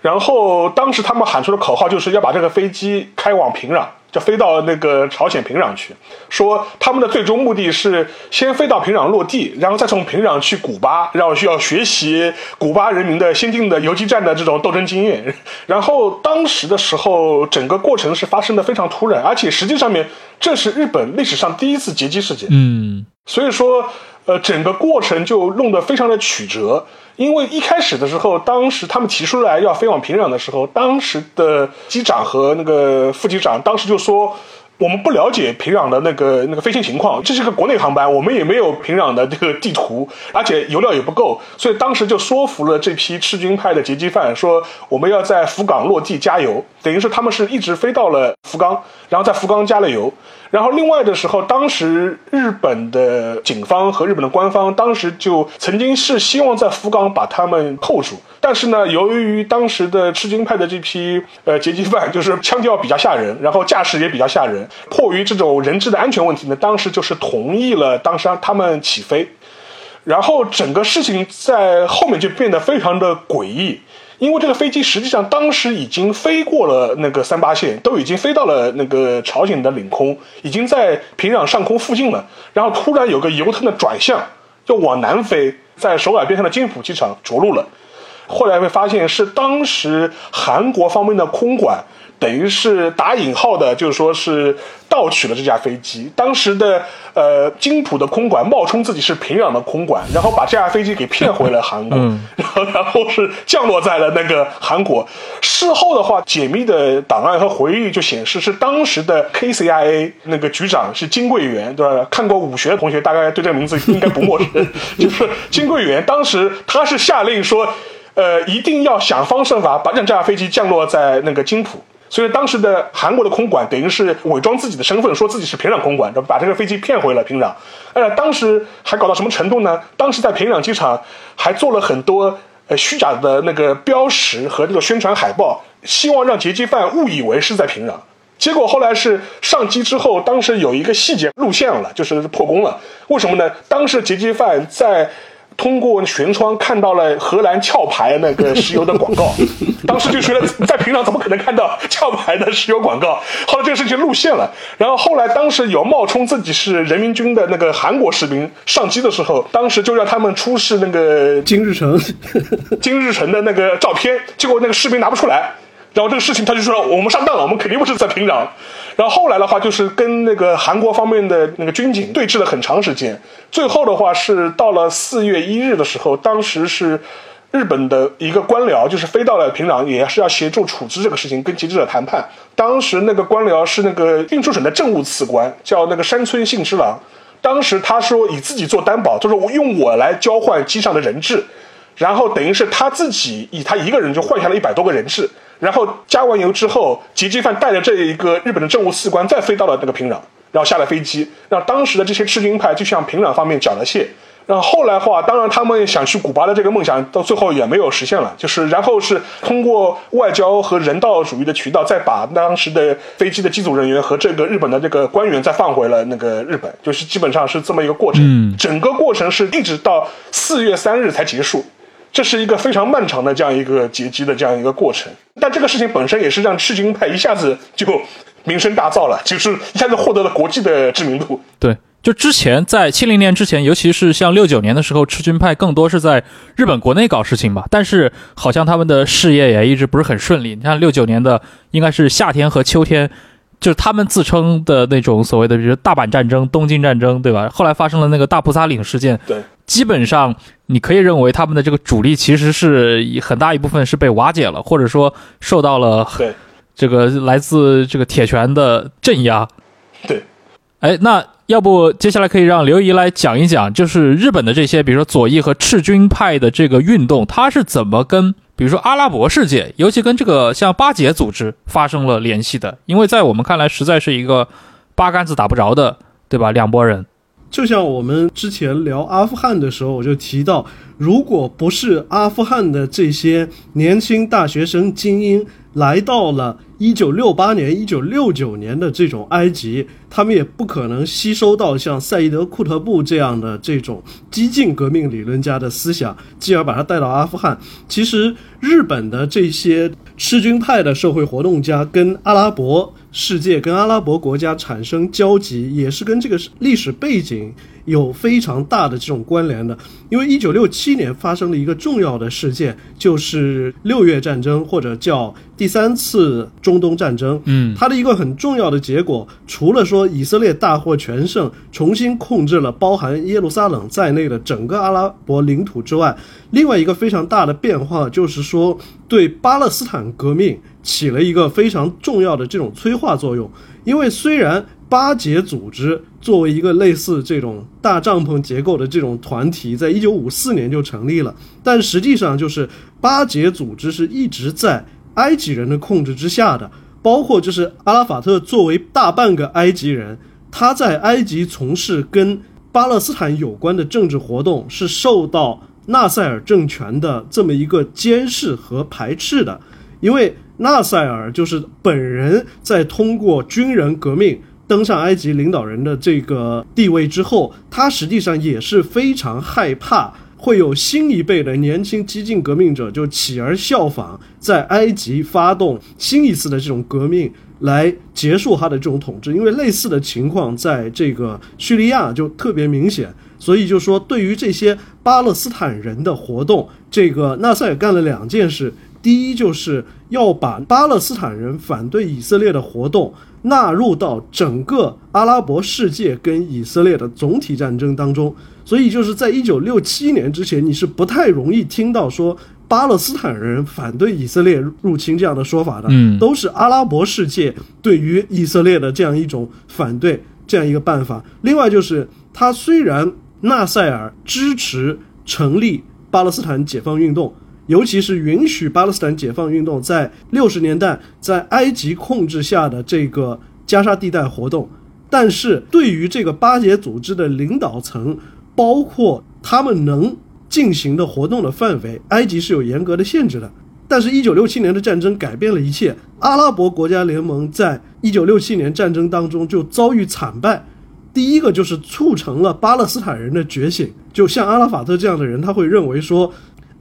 然后当时他们喊出的口号就是要把这个飞机开往平壤，就飞到那个朝鲜平壤去。说他们的最终目的是先飞到平壤落地，然后再从平壤去古巴，然后需要学习古巴人民的先进的游击战的这种斗争经验。然后当时的时候，整个过程是发生的非常突然，而且实际上面这是日本历史上第一次劫机事件。嗯所以说，呃，整个过程就弄得非常的曲折。因为一开始的时候，当时他们提出来要飞往平壤的时候，当时的机长和那个副机长当时就说。我们不了解平壤的那个那个飞行情况，这是个国内航班，我们也没有平壤的这个地图，而且油料也不够，所以当时就说服了这批赤军派的劫机犯，说我们要在福冈落地加油，等于是他们是一直飞到了福冈，然后在福冈加了油，然后另外的时候，当时日本的警方和日本的官方当时就曾经是希望在福冈把他们扣住，但是呢，由于当时的赤军派的这批呃劫机犯就是枪调比较吓人，然后架势也比较吓人，迫于这种人质的安全问题呢，当时就是同意了当时他们起飞，然后整个事情在后面就变得非常的诡异。因为这个飞机实际上当时已经飞过了那个三八线，都已经飞到了那个朝鲜的领空，已经在平壤上空附近了。然后突然有个油腾的转向，就往南飞，在首尔边上的金浦机场着陆了。后来会发现是当时韩国方面的空管，等于是打引号的，就是说是盗取了这架飞机。当时的呃金浦的空管冒充自己是平壤的空管，然后把这架飞机给骗回了韩国，然后然后是降落在了那个韩国。事后的话，解密的档案和回忆就显示是当时的 KCIA 那个局长是金贵元，对吧？看过武学的同学大概对这个名字应该不陌生，就是金贵元。当时他是下令说。呃，一定要想方设法把让这架飞机降落在那个金浦。所以当时的韩国的空管等于是伪装自己的身份，说自己是平壤空管，把这个飞机骗回了平壤。呃，当时还搞到什么程度呢？当时在平壤机场还做了很多呃虚假的那个标识和这个宣传海报，希望让劫机犯误以为是在平壤。结果后来是上机之后，当时有一个细节录像了，就是破功了。为什么呢？当时劫机犯在。通过舷窗看到了荷兰壳牌那个石油的广告，当时就觉得在平壤怎么可能看到壳牌的石油广告？后来这个事情露馅了，然后后来当时有冒充自己是人民军的那个韩国士兵上机的时候，当时就让他们出示那个金日成，金日成的那个照片，结果那个士兵拿不出来。然后这个事情他就说我们上当了，我们肯定不是在平壤。然后后来的话，就是跟那个韩国方面的那个军警对峙了很长时间。最后的话是到了四月一日的时候，当时是日本的一个官僚，就是飞到了平壤，也是要协助处置这个事情，跟极者谈判。当时那个官僚是那个运输省的政务次官，叫那个山村信之郎。当时他说以自己做担保，就是我用我来交换机上的人质，然后等于是他自己以他一个人就换下了一百多个人质。然后加完油之后，劫机犯带着这一个日本的政务次官再飞到了那个平壤，然后下了飞机，让当时的这些赤军派就向平壤方面缴了械。然后后来话，当然他们想去古巴的这个梦想到最后也没有实现了，就是然后是通过外交和人道主义的渠道，再把当时的飞机的机组人员和这个日本的这个官员再放回了那个日本，就是基本上是这么一个过程。嗯整个过程是一直到四月三日才结束。这是一个非常漫长的这样一个劫机的这样一个过程，但这个事情本身也是让赤军派一下子就名声大噪了，就是一下子获得了国际的知名度。对，就之前在七零年之前，尤其是像六九年的时候，赤军派更多是在日本国内搞事情吧，但是好像他们的事业也一直不是很顺利。你看六九年的应该是夏天和秋天。就是他们自称的那种所谓的，比如大阪战争、东京战争，对吧？后来发生了那个大菩萨岭事件，对，基本上你可以认为他们的这个主力其实是很大一部分是被瓦解了，或者说受到了对这个来自这个铁拳的镇压。对，哎，那要不接下来可以让刘姨来讲一讲，就是日本的这些，比如说左翼和赤军派的这个运动，它是怎么跟比如说阿拉伯世界，尤其跟这个像巴结组织发生了联系的？因为在我们看来，实在是一个八竿子打不着的，对吧？两拨人。就像我们之前聊阿富汗的时候，我就提到，如果不是阿富汗的这些年轻大学生精英来到了一九六八年、一九六九年的这种埃及，他们也不可能吸收到像赛义德·库特布这样的这种激进革命理论家的思想，继而把他带到阿富汗。其实，日本的这些赤军派的社会活动家跟阿拉伯。世界跟阿拉伯国家产生交集，也是跟这个历史背景有非常大的这种关联的。因为一九六七年发生了一个重要的事件，就是六月战争，或者叫第三次中东战争。嗯，它的一个很重要的结果，除了说以色列大获全胜，重新控制了包含耶路撒冷在内的整个阿拉伯领土之外，另外一个非常大的变化就是说，对巴勒斯坦革命。起了一个非常重要的这种催化作用，因为虽然巴解组织作为一个类似这种大帐篷结构的这种团体，在一九五四年就成立了，但实际上就是巴解组织是一直在埃及人的控制之下的，包括就是阿拉法特作为大半个埃及人，他在埃及从事跟巴勒斯坦有关的政治活动，是受到纳赛尔政权的这么一个监视和排斥的，因为。纳赛尔就是本人在通过军人革命登上埃及领导人的这个地位之后，他实际上也是非常害怕会有新一辈的年轻激进革命者就起而效仿，在埃及发动新一次的这种革命来结束他的这种统治。因为类似的情况在这个叙利亚就特别明显，所以就说对于这些巴勒斯坦人的活动，这个纳赛尔干了两件事。第一，就是要把巴勒斯坦人反对以色列的活动纳入到整个阿拉伯世界跟以色列的总体战争当中。所以，就是在一九六七年之前，你是不太容易听到说巴勒斯坦人反对以色列入侵这样的说法的。嗯，都是阿拉伯世界对于以色列的这样一种反对，这样一个办法。另外，就是他虽然纳赛尔支持成立巴勒斯坦解放运动。尤其是允许巴勒斯坦解放运动在六十年代在埃及控制下的这个加沙地带活动，但是对于这个巴解组织的领导层，包括他们能进行的活动的范围，埃及是有严格的限制的。但是，一九六七年的战争改变了一切，阿拉伯国家联盟在一九六七年战争当中就遭遇惨败。第一个就是促成了巴勒斯坦人的觉醒，就像阿拉法特这样的人，他会认为说。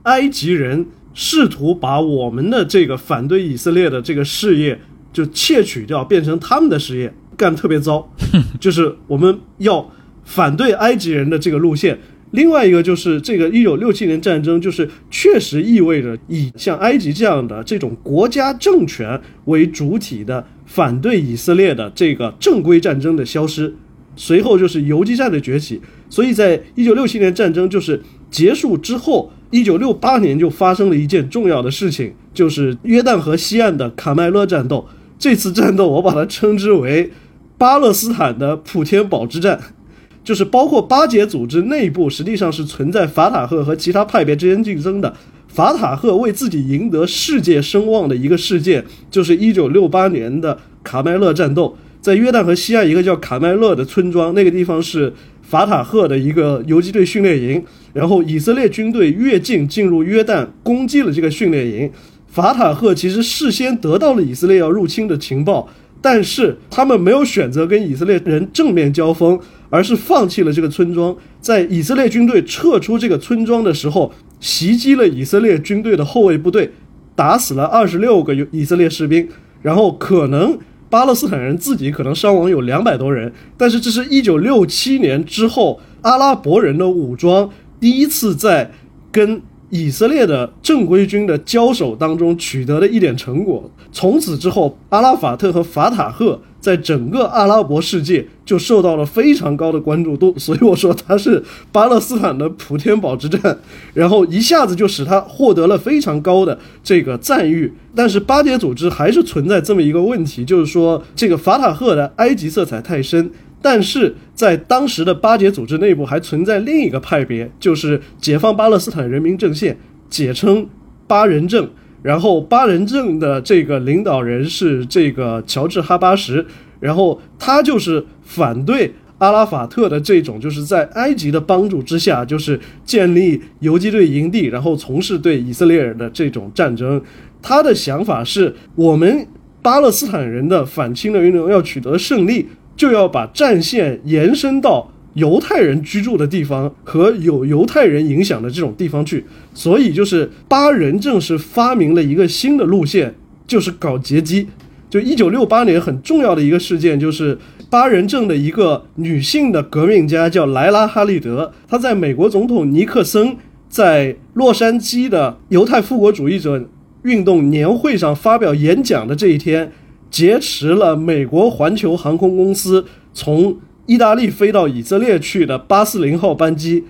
埃及人试图把我们的这个反对以色列的这个事业就窃取掉，变成他们的事业，干特别糟。就是我们要反对埃及人的这个路线。另外一个就是这个一九六七年战争，就是确实意味着以像埃及这样的这种国家政权为主体的反对以色列的这个正规战争的消失，随后就是游击战的崛起。所以在一九六七年战争就是结束之后，一九六八年就发生了一件重要的事情，就是约旦河西岸的卡麦勒战斗。这次战斗我把它称之为巴勒斯坦的普天堡之战。就是包括巴解组织内部，实际上是存在法塔赫和其他派别之间竞争的。法塔赫为自己赢得世界声望的一个事件，就是1968年的卡麦勒战斗，在约旦河西岸一个叫卡麦勒的村庄，那个地方是法塔赫的一个游击队训练营。然后以色列军队越境进入约旦，攻击了这个训练营。法塔赫其实事先得到了以色列要入侵的情报，但是他们没有选择跟以色列人正面交锋。而是放弃了这个村庄，在以色列军队撤出这个村庄的时候，袭击了以色列军队的后卫部队，打死了二十六个以色列士兵，然后可能巴勒斯坦人自己可能伤亡有两百多人，但是这是一九六七年之后阿拉伯人的武装第一次在跟以色列的正规军的交手当中取得的一点成果。从此之后，阿拉法特和法塔赫。在整个阿拉伯世界就受到了非常高的关注度，所以我说他是巴勒斯坦的普天堡之战，然后一下子就使他获得了非常高的这个赞誉。但是巴解组织还是存在这么一个问题，就是说这个法塔赫的埃及色彩太深，但是在当时的巴解组织内部还存在另一个派别，就是解放巴勒斯坦人民阵线，简称巴人阵。然后巴人阵的这个领导人是这个乔治哈巴什，然后他就是反对阿拉法特的这种，就是在埃及的帮助之下，就是建立游击队营地，然后从事对以色列人的这种战争。他的想法是，我们巴勒斯坦人的反侵略运动要取得胜利，就要把战线延伸到。犹太人居住的地方和有犹太人影响的这种地方去，所以就是巴人正是发明了一个新的路线，就是搞劫机。就一九六八年很重要的一个事件，就是巴人政的一个女性的革命家叫莱拉哈利德，她在美国总统尼克森在洛杉矶的犹太复国主义者运动年会上发表演讲的这一天，劫持了美国环球航空公司从。意大利飞到以色列去的八四零号班机，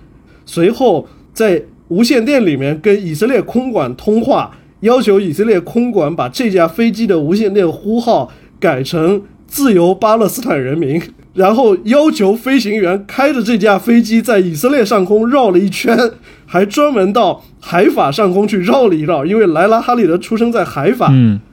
随后在无线电里面跟以色列空管通话，要求以色列空管把这架飞机的无线电呼号改成“自由巴勒斯坦人民”，然后要求飞行员开着这架飞机在以色列上空绕了一圈，还专门到海法上空去绕了一绕，因为莱拉哈里德出生在海法。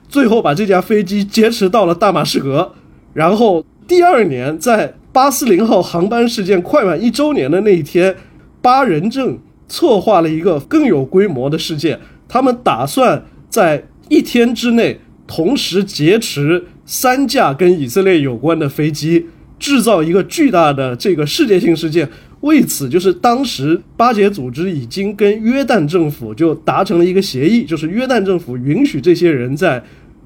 最后把这架飞机劫持到了大马士革，然后第二年在。八四零号航班事件快满一周年的那一天，巴人政策划了一个更有规模的事件。他们打算在一天之内同时劫持三架跟以色列有关的飞机，制造一个巨大的这个世界性事件。为此，就是当时巴解组织已经跟约旦政府就达成了一个协议，就是约旦政府允许这些人在。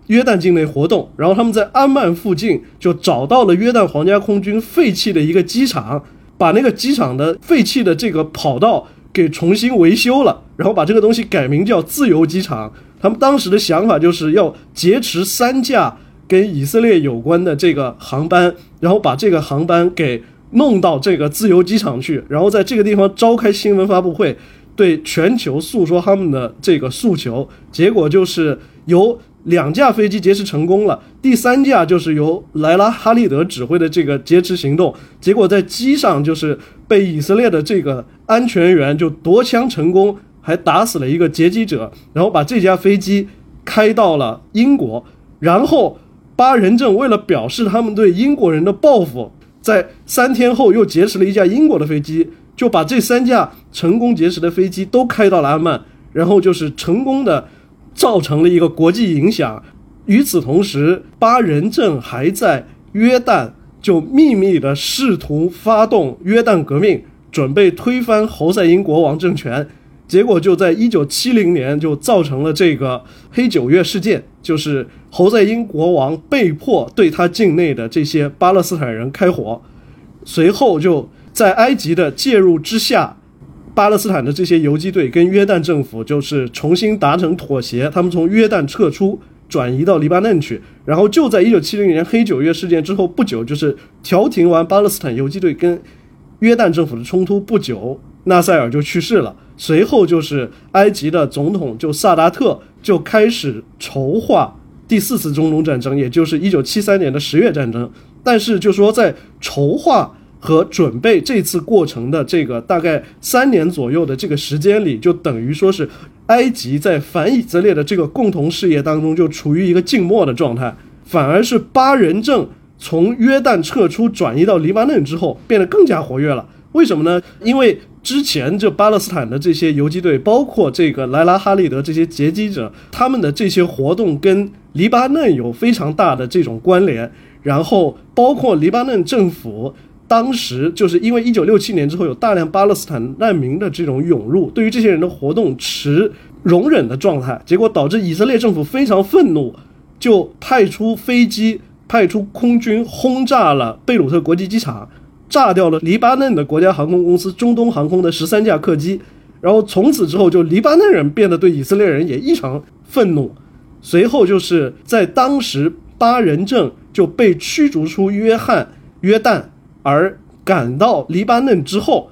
约旦境内活动，然后他们在安曼附近就找到了约旦皇家空军废弃的一个机场，把那个机场的废弃的这个跑道给重新维修了，然后把这个东西改名叫自由机场。他们当时的想法就是要劫持三架跟以色列有关的这个航班，然后把这个航班给弄到这个自由机场去，然后在这个地方召开新闻发布会，对全球诉说他们的这个诉求。结果就是由。两架飞机劫持成功了，第三架就是由莱拉哈利德指挥的这个劫持行动，结果在机上就是被以色列的这个安全员就夺枪成功，还打死了一个劫机者，然后把这架飞机开到了英国，然后巴人政为了表示他们对英国人的报复，在三天后又劫持了一架英国的飞机，就把这三架成功劫持的飞机都开到了阿曼，然后就是成功的。造成了一个国际影响。与此同时，巴人政还在约旦就秘密的试图发动约旦革命，准备推翻侯赛因国王政权。结果就在一九七零年就造成了这个黑九月事件，就是侯赛因国王被迫对他境内的这些巴勒斯坦人开火。随后就在埃及的介入之下。巴勒斯坦的这些游击队跟约旦政府就是重新达成妥协，他们从约旦撤出，转移到黎巴嫩去。然后就在一九七零年黑九月事件之后不久，就是调停完巴勒斯坦游击队跟约旦政府的冲突不久，纳赛尔就去世了。随后就是埃及的总统就萨达特就开始筹划第四次中东战争，也就是一九七三年的十月战争。但是就说在筹划和准备这次过程的这个大概三年左右的这个时间里，就等于说是埃及在反以色列的这个共同事业当中就处于一个静默的状态，反而是巴人政从约旦撤出转移到黎巴嫩之后变得更加活跃了。为什么呢？因为之前这巴勒斯坦的这些游击队，包括这个莱拉哈利德这些劫机者，他们的这些活动跟黎巴嫩有非常大的这种关联。然后包括黎巴嫩政府当时就是因为一九六七年之后有大量巴勒斯坦难民的这种涌入，对于这些人的活动持容忍的状态，结果导致以色列政府非常愤怒，就派出飞机、派出空军轰炸了贝鲁特国际机场。炸掉了黎巴嫩的国家航空公司中东航空的十三架客机，然后从此之后，就黎巴嫩人变得对以色列人也异常愤怒。随后就是在当时巴人政就被驱逐出约翰约旦，而赶到黎巴嫩之后，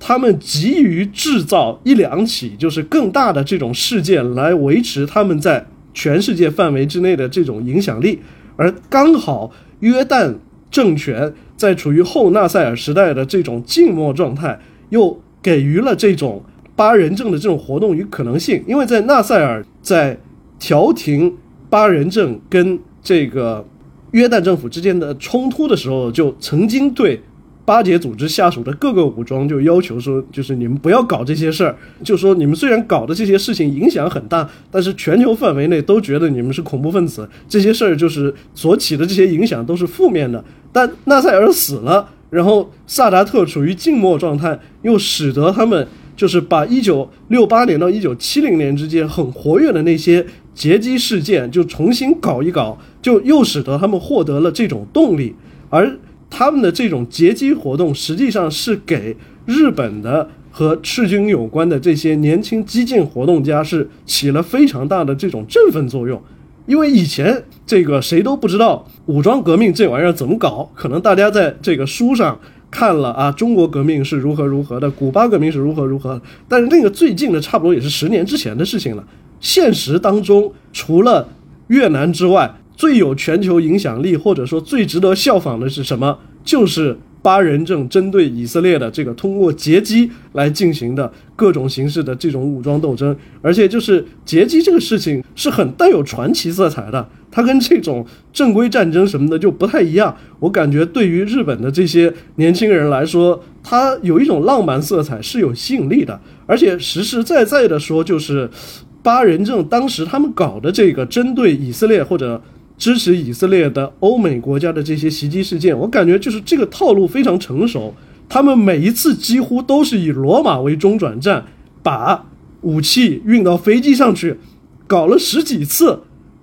他们急于制造一两起就是更大的这种事件来维持他们在全世界范围之内的这种影响力，而刚好约旦政权。在处于后纳赛尔时代的这种静默状态，又给予了这种巴人政的这种活动与可能性。因为在纳赛尔在调停巴人政跟这个约旦政府之间的冲突的时候，就曾经对。巴解组织下属的各个武装就要求说，就是你们不要搞这些事儿。就说你们虽然搞的这些事情影响很大，但是全球范围内都觉得你们是恐怖分子。这些事儿就是所起的这些影响都是负面的。但纳赛尔死了，然后萨达特处于静默状态，又使得他们就是把一九六八年到一九七零年之间很活跃的那些劫机事件就重新搞一搞，就又使得他们获得了这种动力，而。他们的这种劫机活动，实际上是给日本的和赤军有关的这些年轻激进活动家是起了非常大的这种振奋作用。因为以前这个谁都不知道武装革命这玩意儿怎么搞，可能大家在这个书上看了啊，中国革命是如何如何的，古巴革命是如何如何，但是那个最近的差不多也是十年之前的事情了。现实当中，除了越南之外，最有全球影响力，或者说最值得效仿的是什么？就是巴人政针对以色列的这个通过劫机来进行的各种形式的这种武装斗争，而且就是劫机这个事情是很带有传奇色彩的，它跟这种正规战争什么的就不太一样。我感觉对于日本的这些年轻人来说，它有一种浪漫色彩，是有吸引力的。而且实实在在的说，就是巴人政当时他们搞的这个针对以色列或者。支持以色列的欧美国家的这些袭击事件，我感觉就是这个套路非常成熟。他们每一次几乎都是以罗马为中转站，把武器运到飞机上去，搞了十几次，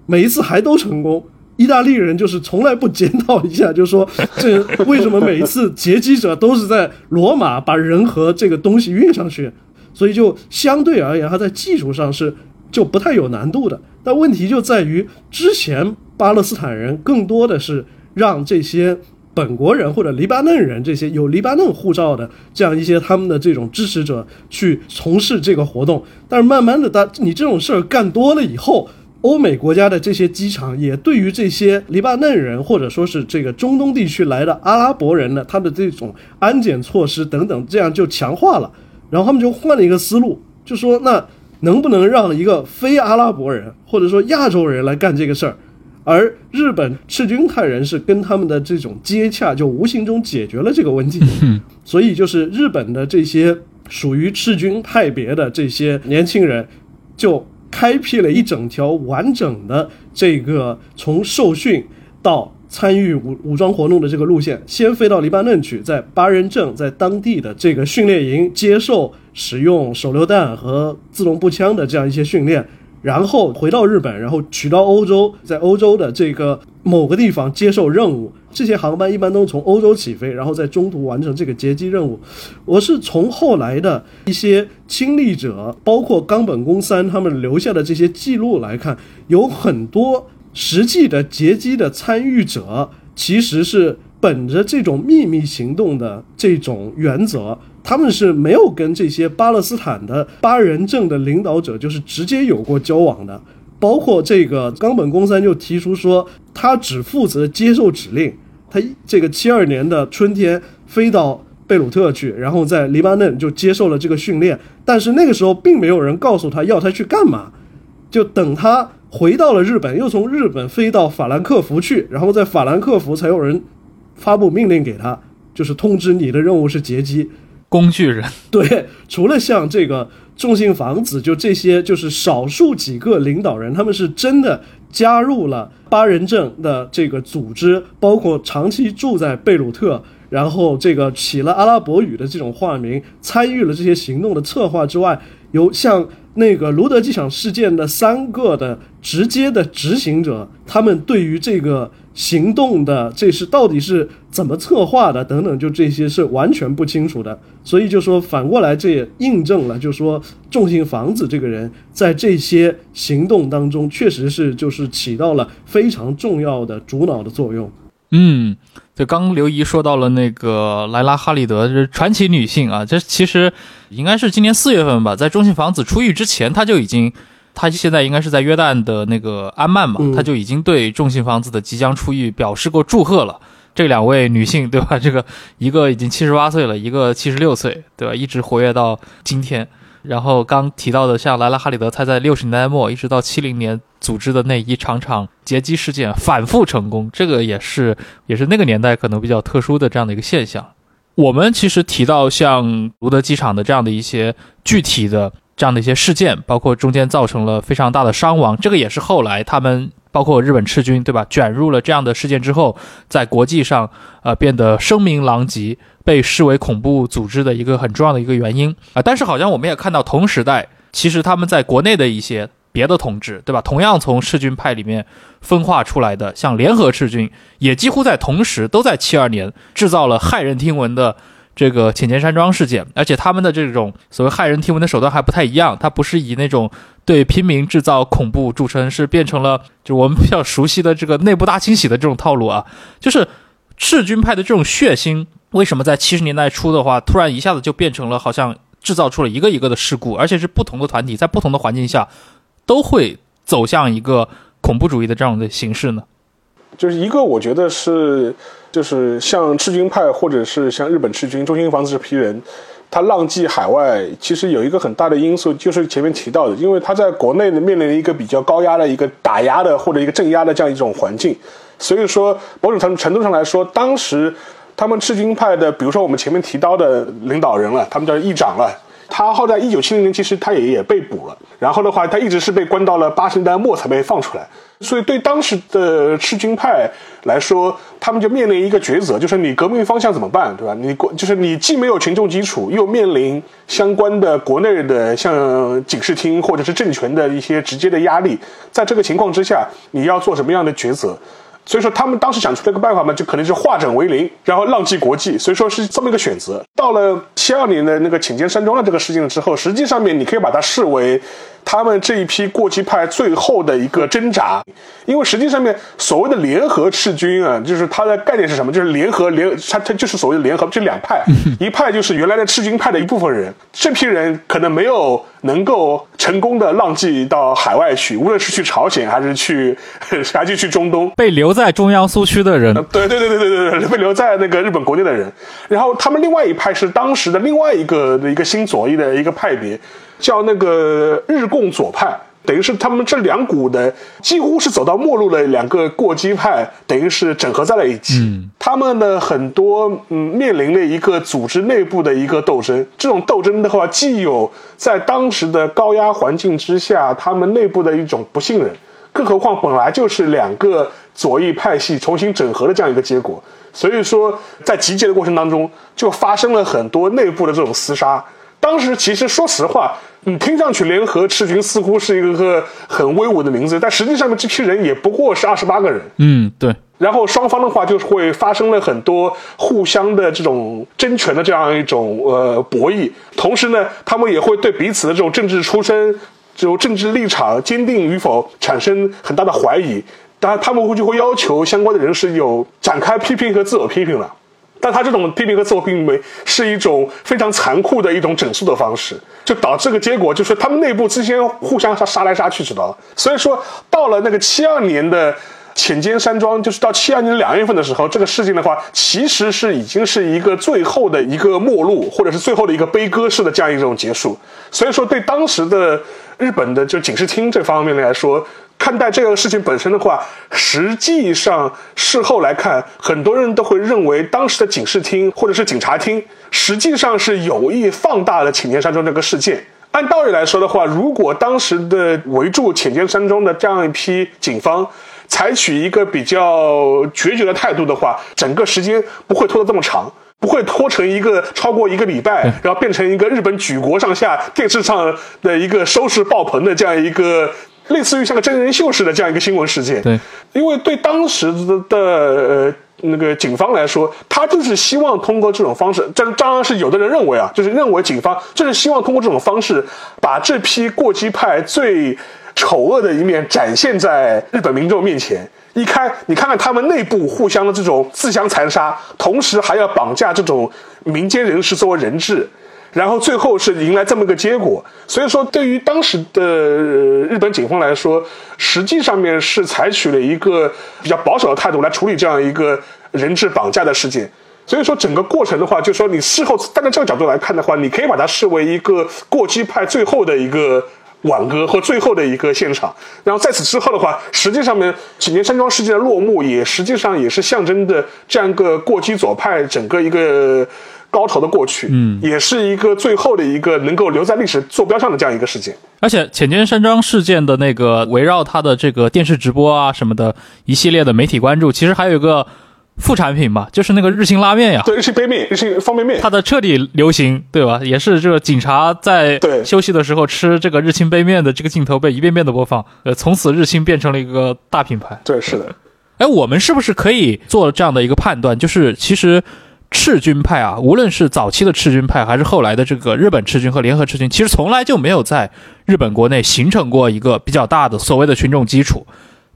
每一次还都成功。意大利人就是从来不检讨一下，就说这为什么每一次劫机者都是在罗马把人和这个东西运上去，所以就相对而言，它在技术上是就不太有难度的。但问题就在于之前。巴勒斯坦人更多的是让这些本国人或者黎巴嫩人这些有黎巴嫩护照的这样一些他们的这种支持者去从事这个活动，但是慢慢的，他你这种事儿干多了以后，欧美国家的这些机场也对于这些黎巴嫩人或者说是这个中东地区来的阿拉伯人呢，他的这种安检措施等等，这样就强化了，然后他们就换了一个思路，就说那能不能让一个非阿拉伯人或者说亚洲人来干这个事儿？而日本赤军派人士跟他们的这种接洽，就无形中解决了这个问题。所以，就是日本的这些属于赤军派别的这些年轻人，就开辟了一整条完整的这个从受训到参与武武装活动的这个路线。先飞到黎巴嫩去，在巴人镇，在当地的这个训练营接受使用手榴弹和自动步枪的这样一些训练。然后回到日本，然后取到欧洲，在欧洲的这个某个地方接受任务。这些航班一般都从欧洲起飞，然后在中途完成这个截击任务。我是从后来的一些亲历者，包括冈本公三他们留下的这些记录来看，有很多实际的截击的参与者其实是本着这种秘密行动的这种原则。他们是没有跟这些巴勒斯坦的巴人政的领导者就是直接有过交往的，包括这个冈本公三就提出说，他只负责接受指令。他这个七二年的春天飞到贝鲁特去，然后在黎巴嫩就接受了这个训练，但是那个时候并没有人告诉他要他去干嘛，就等他回到了日本，又从日本飞到法兰克福去，然后在法兰克福才有人发布命令给他，就是通知你的任务是截击。工具人 对，除了像这个众信房子，就这些，就是少数几个领导人，他们是真的加入了八人阵的这个组织，包括长期住在贝鲁特，然后这个起了阿拉伯语的这种化名，参与了这些行动的策划之外，有像那个卢德机场事件的三个的直接的执行者，他们对于这个。行动的这是到底是怎么策划的等等，就这些是完全不清楚的。所以就说反过来，这也印证了，就说重信房子这个人在这些行动当中，确实是就是起到了非常重要的主脑的作用。嗯，就刚刘怡说到了那个莱拉哈里德，这传奇女性啊，这其实应该是今年四月份吧，在中信房子出狱之前，他就已经。他现在应该是在约旦的那个安曼嘛，他就已经对重信房子的即将出狱表示过祝贺了。这两位女性，对吧？这个一个已经七十八岁了，一个七十六岁，对吧？一直活跃到今天。然后刚提到的，像莱拉哈里德，他在六十年代末一直到七零年组织的那一场场劫机事件反复成功，这个也是也是那个年代可能比较特殊的这样的一个现象。我们其实提到像卢德机场的这样的一些具体的。这样的一些事件，包括中间造成了非常大的伤亡，这个也是后来他们包括日本赤军，对吧？卷入了这样的事件之后，在国际上呃变得声名狼藉，被视为恐怖组织的一个很重要的一个原因啊。但是好像我们也看到，同时代其实他们在国内的一些别的统治，对吧？同样从赤军派里面分化出来的，像联合赤军，也几乎在同时都在七二年制造了骇人听闻的。这个浅间山庄事件，而且他们的这种所谓骇人听闻的手段还不太一样，它不是以那种对平民制造恐怖著称，是变成了就我们比较熟悉的这个内部大清洗的这种套路啊。就是赤军派的这种血腥，为什么在七十年代初的话，突然一下子就变成了好像制造出了一个一个的事故，而且是不同的团体在不同的环境下都会走向一个恐怖主义的这样的形式呢？就是一个，我觉得是。就是像赤军派，或者是像日本赤军、中心房子这批人，他浪迹海外，其实有一个很大的因素，就是前面提到的，因为他在国内呢面临一个比较高压的一个打压的或者一个镇压的这样一种环境，所以说某种程程度上来说，当时他们赤军派的，比如说我们前面提到的领导人了，他们叫议长了，他后在一九七零年其实他也也被捕了，然后的话他一直是被关到了八十年代末才被放出来。所以，对当时的赤军派来说，他们就面临一个抉择，就是你革命方向怎么办，对吧？你国就是你既没有群众基础，又面临相关的国内的像警视厅或者是政权的一些直接的压力，在这个情况之下，你要做什么样的抉择？所以说，他们当时想出了一个办法嘛，就可能是化整为零，然后浪迹国际。所以说是这么一个选择。到了七二年的那个请柬山庄的这个事情之后，实际上面你可以把它视为。他们这一批过激派最后的一个挣扎，因为实际上面所谓的联合赤军啊，就是它的概念是什么？就是联合联，它它就是所谓的联合，这两派，一派就是原来的赤军派的一部分人，这批人可能没有能够成功的浪迹到海外去，无论是去朝鲜还是去 还是去中东，被留在中央苏区的人，对对对对对对对，被留在那个日本国内的人，然后他们另外一派是当时的另外一个的一个新左翼的一个派别。叫那个日共左派，等于是他们这两股的几乎是走到末路的两个过激派，等于是整合在了一起。他们呢，很多嗯面临了一个组织内部的一个斗争。这种斗争的话，既有在当时的高压环境之下，他们内部的一种不信任，更何况本来就是两个左翼派系重新整合的这样一个结果。所以说，在集结的过程当中，就发生了很多内部的这种厮杀。当时其实说实话，你听上去联合赤军似乎是一个很威武的名字，但实际上面这批人也不过是二十八个人。嗯，对。然后双方的话就是会发生了很多互相的这种争权的这样一种呃博弈，同时呢，他们也会对彼此的这种政治出身、这种政治立场坚定与否产生很大的怀疑。当然，他们会就会要求相关的人士有展开批评和自我批评了。但他这种批评和自我批评是一种非常残酷的一种整肃的方式，就导致个结果就是他们内部之间互相杀杀来杀去，知道所以说到了那个七二年的浅间山庄，就是到七二年两月份的时候，这个事情的话，其实是已经是一个最后的一个末路，或者是最后的一个悲歌式的这样一种结束。所以说，对当时的日本的就警视厅这方面来说。看待这个事情本身的话，实际上事后来看，很多人都会认为当时的警视厅或者是警察厅实际上是有意放大了浅间山庄这个事件。按道理来说的话，如果当时的围住浅间山庄的这样一批警方采取一个比较决绝的态度的话，整个时间不会拖得这么长，不会拖成一个超过一个礼拜，然后变成一个日本举国上下电视上的一个收视爆棚的这样一个。类似于像个真人秀似的这样一个新闻事件，对，因为对当时的呃那个警方来说，他就是希望通过这种方式，这当然是有的人认为啊，就是认为警方就是希望通过这种方式，把这批过激派最丑恶的一面展现在日本民众面前。一看，你看看他们内部互相的这种自相残杀，同时还要绑架这种民间人士作为人质。然后最后是迎来这么个结果，所以说对于当时的日本警方来说，实际上面是采取了一个比较保守的态度来处理这样一个人质绑架的事件。所以说整个过程的话，就说你事后站在这个角度来看的话，你可以把它视为一个过激派最后的一个挽歌和最后的一个现场。然后在此之后的话，实际上面几年山庄事件的落幕，也实际上也是象征的这样一个过激左派整个一个。高潮的过去，嗯，也是一个最后的一个能够留在历史坐标上的这样一个事件。而且浅间山庄事件的那个围绕它的这个电视直播啊什么的一系列的媒体关注，其实还有一个副产品嘛，就是那个日清拉面呀，对，日清杯面、日清方便面，它的彻底流行，对吧？也是这个警察在休息的时候吃这个日清杯面的这个镜头被一遍遍的播放，呃，从此日清变成了一个大品牌。对，是的。哎，我们是不是可以做这样的一个判断，就是其实？赤军派啊，无论是早期的赤军派，还是后来的这个日本赤军和联合赤军，其实从来就没有在日本国内形成过一个比较大的所谓的群众基础。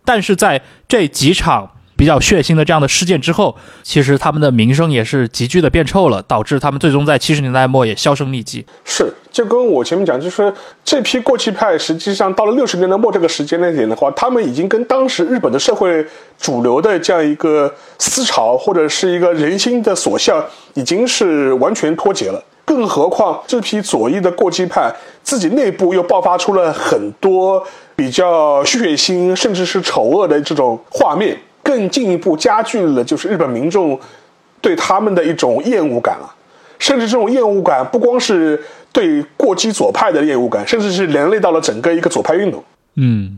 但是在这几场比较血腥的这样的事件之后，其实他们的名声也是急剧的变臭了，导致他们最终在七十年代末也销声匿迹。是。就跟我前面讲，就是这批过气派，实际上到了六十年代末这个时间那点的话，他们已经跟当时日本的社会主流的这样一个思潮或者是一个人心的所向，已经是完全脱节了。更何况这批左翼的过激派自己内部又爆发出了很多比较血腥甚至是丑恶的这种画面，更进一步加剧了就是日本民众对他们的一种厌恶感了。甚至这种厌恶感不光是。对过激左派的厌恶感，甚至是连累到了整个一个左派运动。嗯，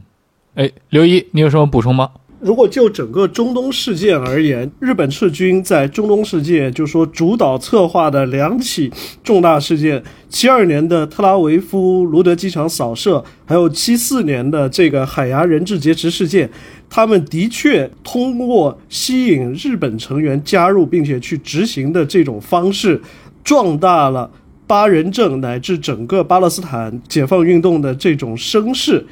哎，刘一，你有什么补充吗？如果就整个中东事件而言，日本赤军在中东事件，就说主导策划的两起重大事件：七二年的特拉维夫卢德机场扫射，还有七四年的这个海牙人质劫持事件，他们的确通过吸引日本成员加入并且去执行的这种方式，壮大了。巴人政乃至整个巴勒斯坦解放运动的这种声势，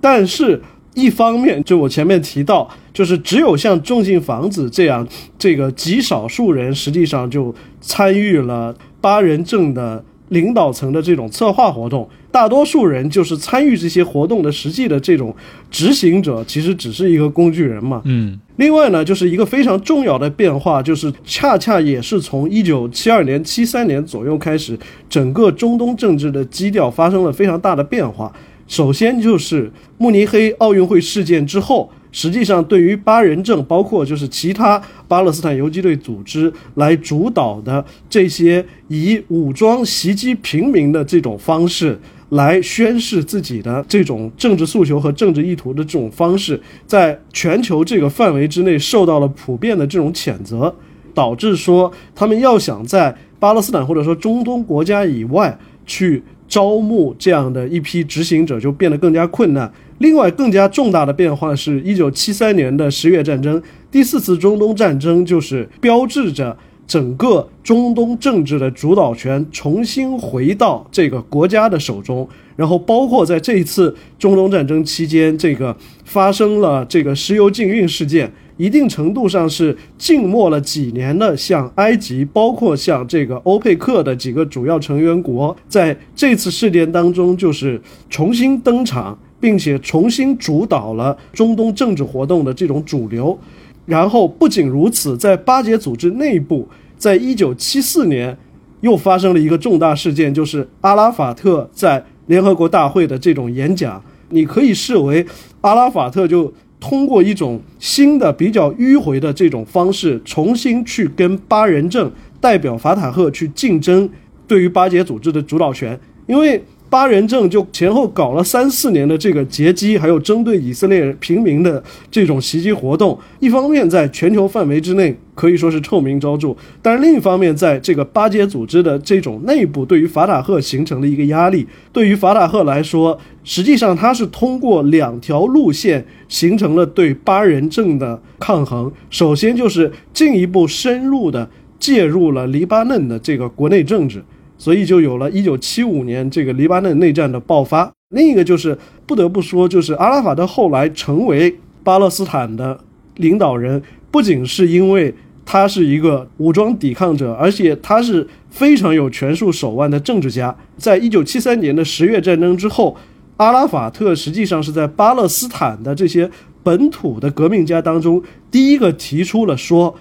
但是，一方面，就我前面提到，就是只有像重进房子这样，这个极少数人实际上就参与了八人政的领导层的这种策划活动。大多数人就是参与这些活动的实际的这种执行者，其实只是一个工具人嘛。嗯。另外呢，就是一个非常重要的变化，就是恰恰也是从一九七二年、七三年左右开始，整个中东政治的基调发生了非常大的变化。首先就是慕尼黑奥运会事件之后，实际上对于巴人政，包括就是其他巴勒斯坦游击队组织来主导的这些以武装袭击平民的这种方式。来宣示自己的这种政治诉求和政治意图的这种方式，在全球这个范围之内受到了普遍的这种谴责，导致说他们要想在巴勒斯坦或者说中东国家以外去招募这样的一批执行者就变得更加困难。另外，更加重大的变化是，一九七三年的十月战争，第四次中东战争，就是标志着整个中东政治的主导权重新回到这个国家的手中。然后，包括在这一次中东战争期间，这个发生了这个石油禁运事件。一定程度上是静默了几年的，像埃及，包括像这个欧佩克的几个主要成员国，在这次事件当中就是重新登场，并且重新主导了中东政治活动的这种主流。然后不仅如此，在巴解组织内部，在一九七四年又发生了一个重大事件，就是阿拉法特在联合国大会的这种演讲。你可以视为阿拉法特就。通过一种新的、比较迂回的这种方式，重新去跟巴人政代表法塔赫去竞争，对于巴解组织的主导权，因为。巴人政就前后搞了三四年的这个劫机，还有针对以色列平民的这种袭击活动，一方面在全球范围之内可以说是臭名昭著，但是另一方面，在这个巴解组织的这种内部，对于法塔赫形成了一个压力。对于法塔赫来说，实际上他是通过两条路线形成了对巴人政的抗衡。首先就是进一步深入的介入了黎巴嫩的这个国内政治。所以就有了一九七五年这个黎巴嫩内战的爆发。另一个就是不得不说，就是阿拉法特后来成为巴勒斯坦的领导人，不仅是因为他是一个武装抵抗者，而且他是非常有权术手腕的政治家。在一九七三年的十月战争之后，阿拉法特实际上是在巴勒斯坦的这些本土的革命家当中第一个提出了说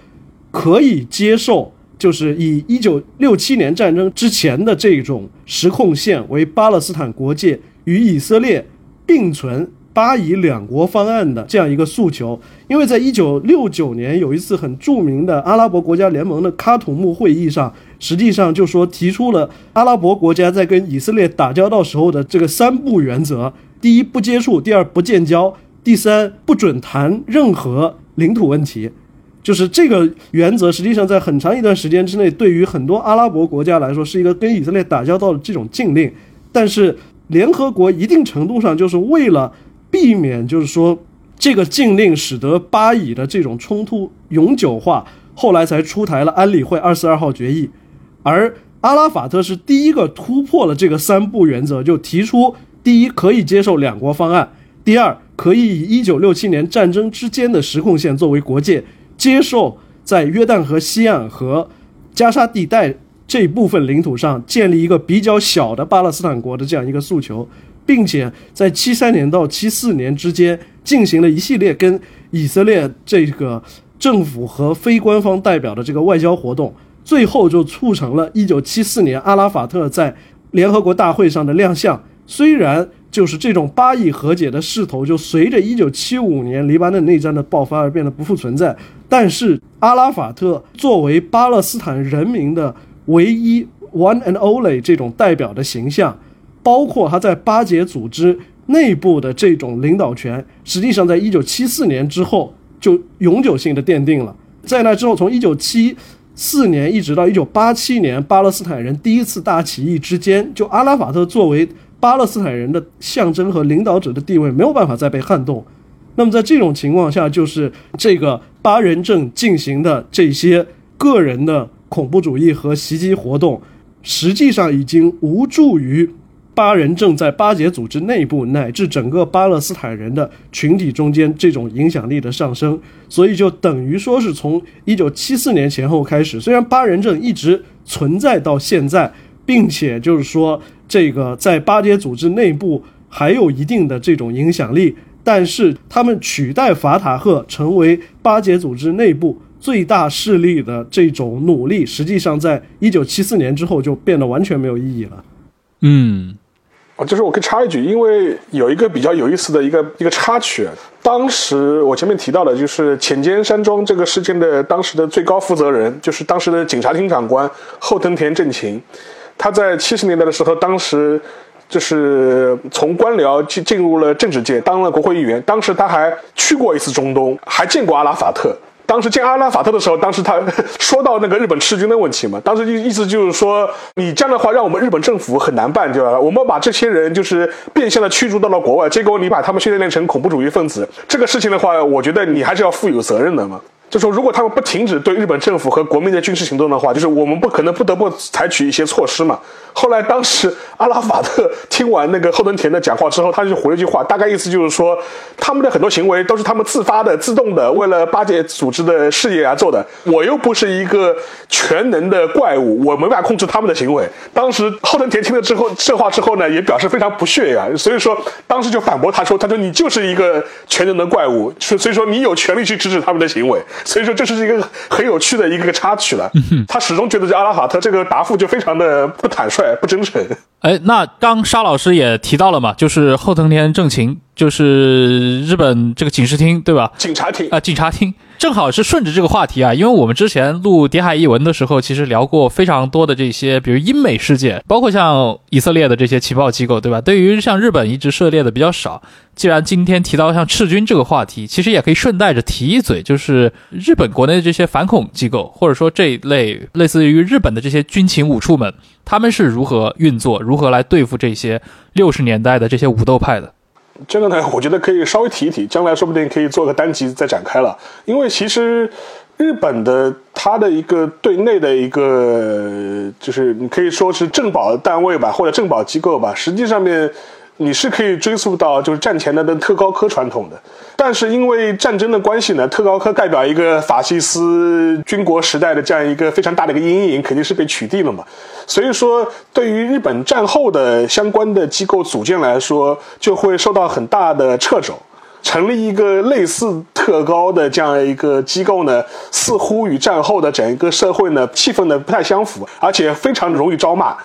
可以接受。就是以一九六七年战争之前的这种实控线为巴勒斯坦国界，与以色列并存巴以两国方案的这样一个诉求。因为在一九六九年有一次很著名的阿拉伯国家联盟的喀土穆会议上，实际上就说提出了阿拉伯国家在跟以色列打交道时候的这个三不原则：第一，不接触；第二，不建交；第三，不准谈任何领土问题。就是这个原则，实际上在很长一段时间之内，对于很多阿拉伯国家来说，是一个跟以色列打交道的这种禁令。但是联合国一定程度上就是为了避免，就是说这个禁令使得巴以的这种冲突永久化，后来才出台了安理会二四二号决议。而阿拉法特是第一个突破了这个三不原则，就提出：第一，可以接受两国方案；第二，可以以一九六七年战争之间的实控线作为国界。接受在约旦河西岸和加沙地带这部分领土上建立一个比较小的巴勒斯坦国的这样一个诉求，并且在七三年到七四年之间进行了一系列跟以色列这个政府和非官方代表的这个外交活动，最后就促成了一九七四年阿拉法特在联合国大会上的亮相。虽然就是这种巴以和解的势头，就随着一九七五年黎巴嫩内战的爆发而变得不复存在。但是阿拉法特作为巴勒斯坦人民的唯一 one and only 这种代表的形象，包括他在巴解组织内部的这种领导权，实际上在一九七四年之后就永久性的奠定了。在那之后，从一九七四年一直到一九八七年，巴勒斯坦人第一次大起义之间，就阿拉法特作为巴勒斯坦人的象征和领导者的地位没有办法再被撼动。那么在这种情况下，就是这个。巴人政进行的这些个人的恐怖主义和袭击活动，实际上已经无助于巴人政在巴解组织内部乃至整个巴勒斯坦人的群体中间这种影响力的上升。所以就等于说是从一九七四年前后开始，虽然巴人政一直存在到现在，并且就是说这个在巴解组织内部还有一定的这种影响力。但是他们取代法塔赫成为巴解组织内部最大势力的这种努力，实际上在一九七四年之后就变得完全没有意义了。嗯，啊，就是我可以插一句，因为有一个比较有意思的一个一个插曲，当时我前面提到的，就是浅间山庄这个事件的当时的最高负责人，就是当时的警察厅长官后藤田正晴，他在七十年代的时候，当时。就是从官僚进进入了政治界，当了国会议员。当时他还去过一次中东，还见过阿拉法特。当时见阿拉法特的时候，当时他说到那个日本赤军的问题嘛，当时意意思就是说，你这样的话让我们日本政府很难办，对吧？我们把这些人就是变相的驱逐到了国外，结果你把他们训练成恐怖主义分子，这个事情的话，我觉得你还是要负有责任的嘛。就说如果他们不停止对日本政府和国民的军事行动的话，就是我们不可能不得不采取一些措施嘛。后来当时阿拉法特听完那个后藤田的讲话之后，他就回了一句话，大概意思就是说，他们的很多行为都是他们自发的、自动的，为了巴结组织的事业而做的。我又不是一个全能的怪物，我没办法控制他们的行为。当时后藤田听了之后这话之后呢，也表示非常不屑呀，所以说当时就反驳他说，他说你就是一个全能的怪物，所所以说你有权利去制止他们的行为。所以说这是一个很有趣的一个插曲了。他始终觉得这阿拉法特这个答复就非常的不坦率、不真诚。哎，那刚沙老师也提到了嘛，就是后藤田正晴，就是日本这个警视厅，对吧？警察厅啊，警察厅正好是顺着这个话题啊，因为我们之前录《谍海译文》的时候，其实聊过非常多的这些，比如英美事件，包括像以色列的这些情报机构，对吧？对于像日本一直涉猎的比较少。既然今天提到像赤军这个话题，其实也可以顺带着提一嘴，就是日本国内的这些反恐机构，或者说这一类类似于日本的这些军情五处们，他们是如何运作，如何来对付这些六十年代的这些武斗派的。这个呢，我觉得可以稍微提一提，将来说不定可以做个单集再展开了。因为其实日本的它的一个对内的一个，就是你可以说是政保单位吧，或者政保机构吧，实际上面。你是可以追溯到就是战前的的特高科传统的，但是因为战争的关系呢，特高科代表一个法西斯军国时代的这样一个非常大的一个阴影，肯定是被取缔了嘛。所以说，对于日本战后的相关的机构组建来说，就会受到很大的掣肘。成立一个类似特高的这样一个机构呢，似乎与战后的整个社会呢气氛呢不太相符，而且非常容易招骂。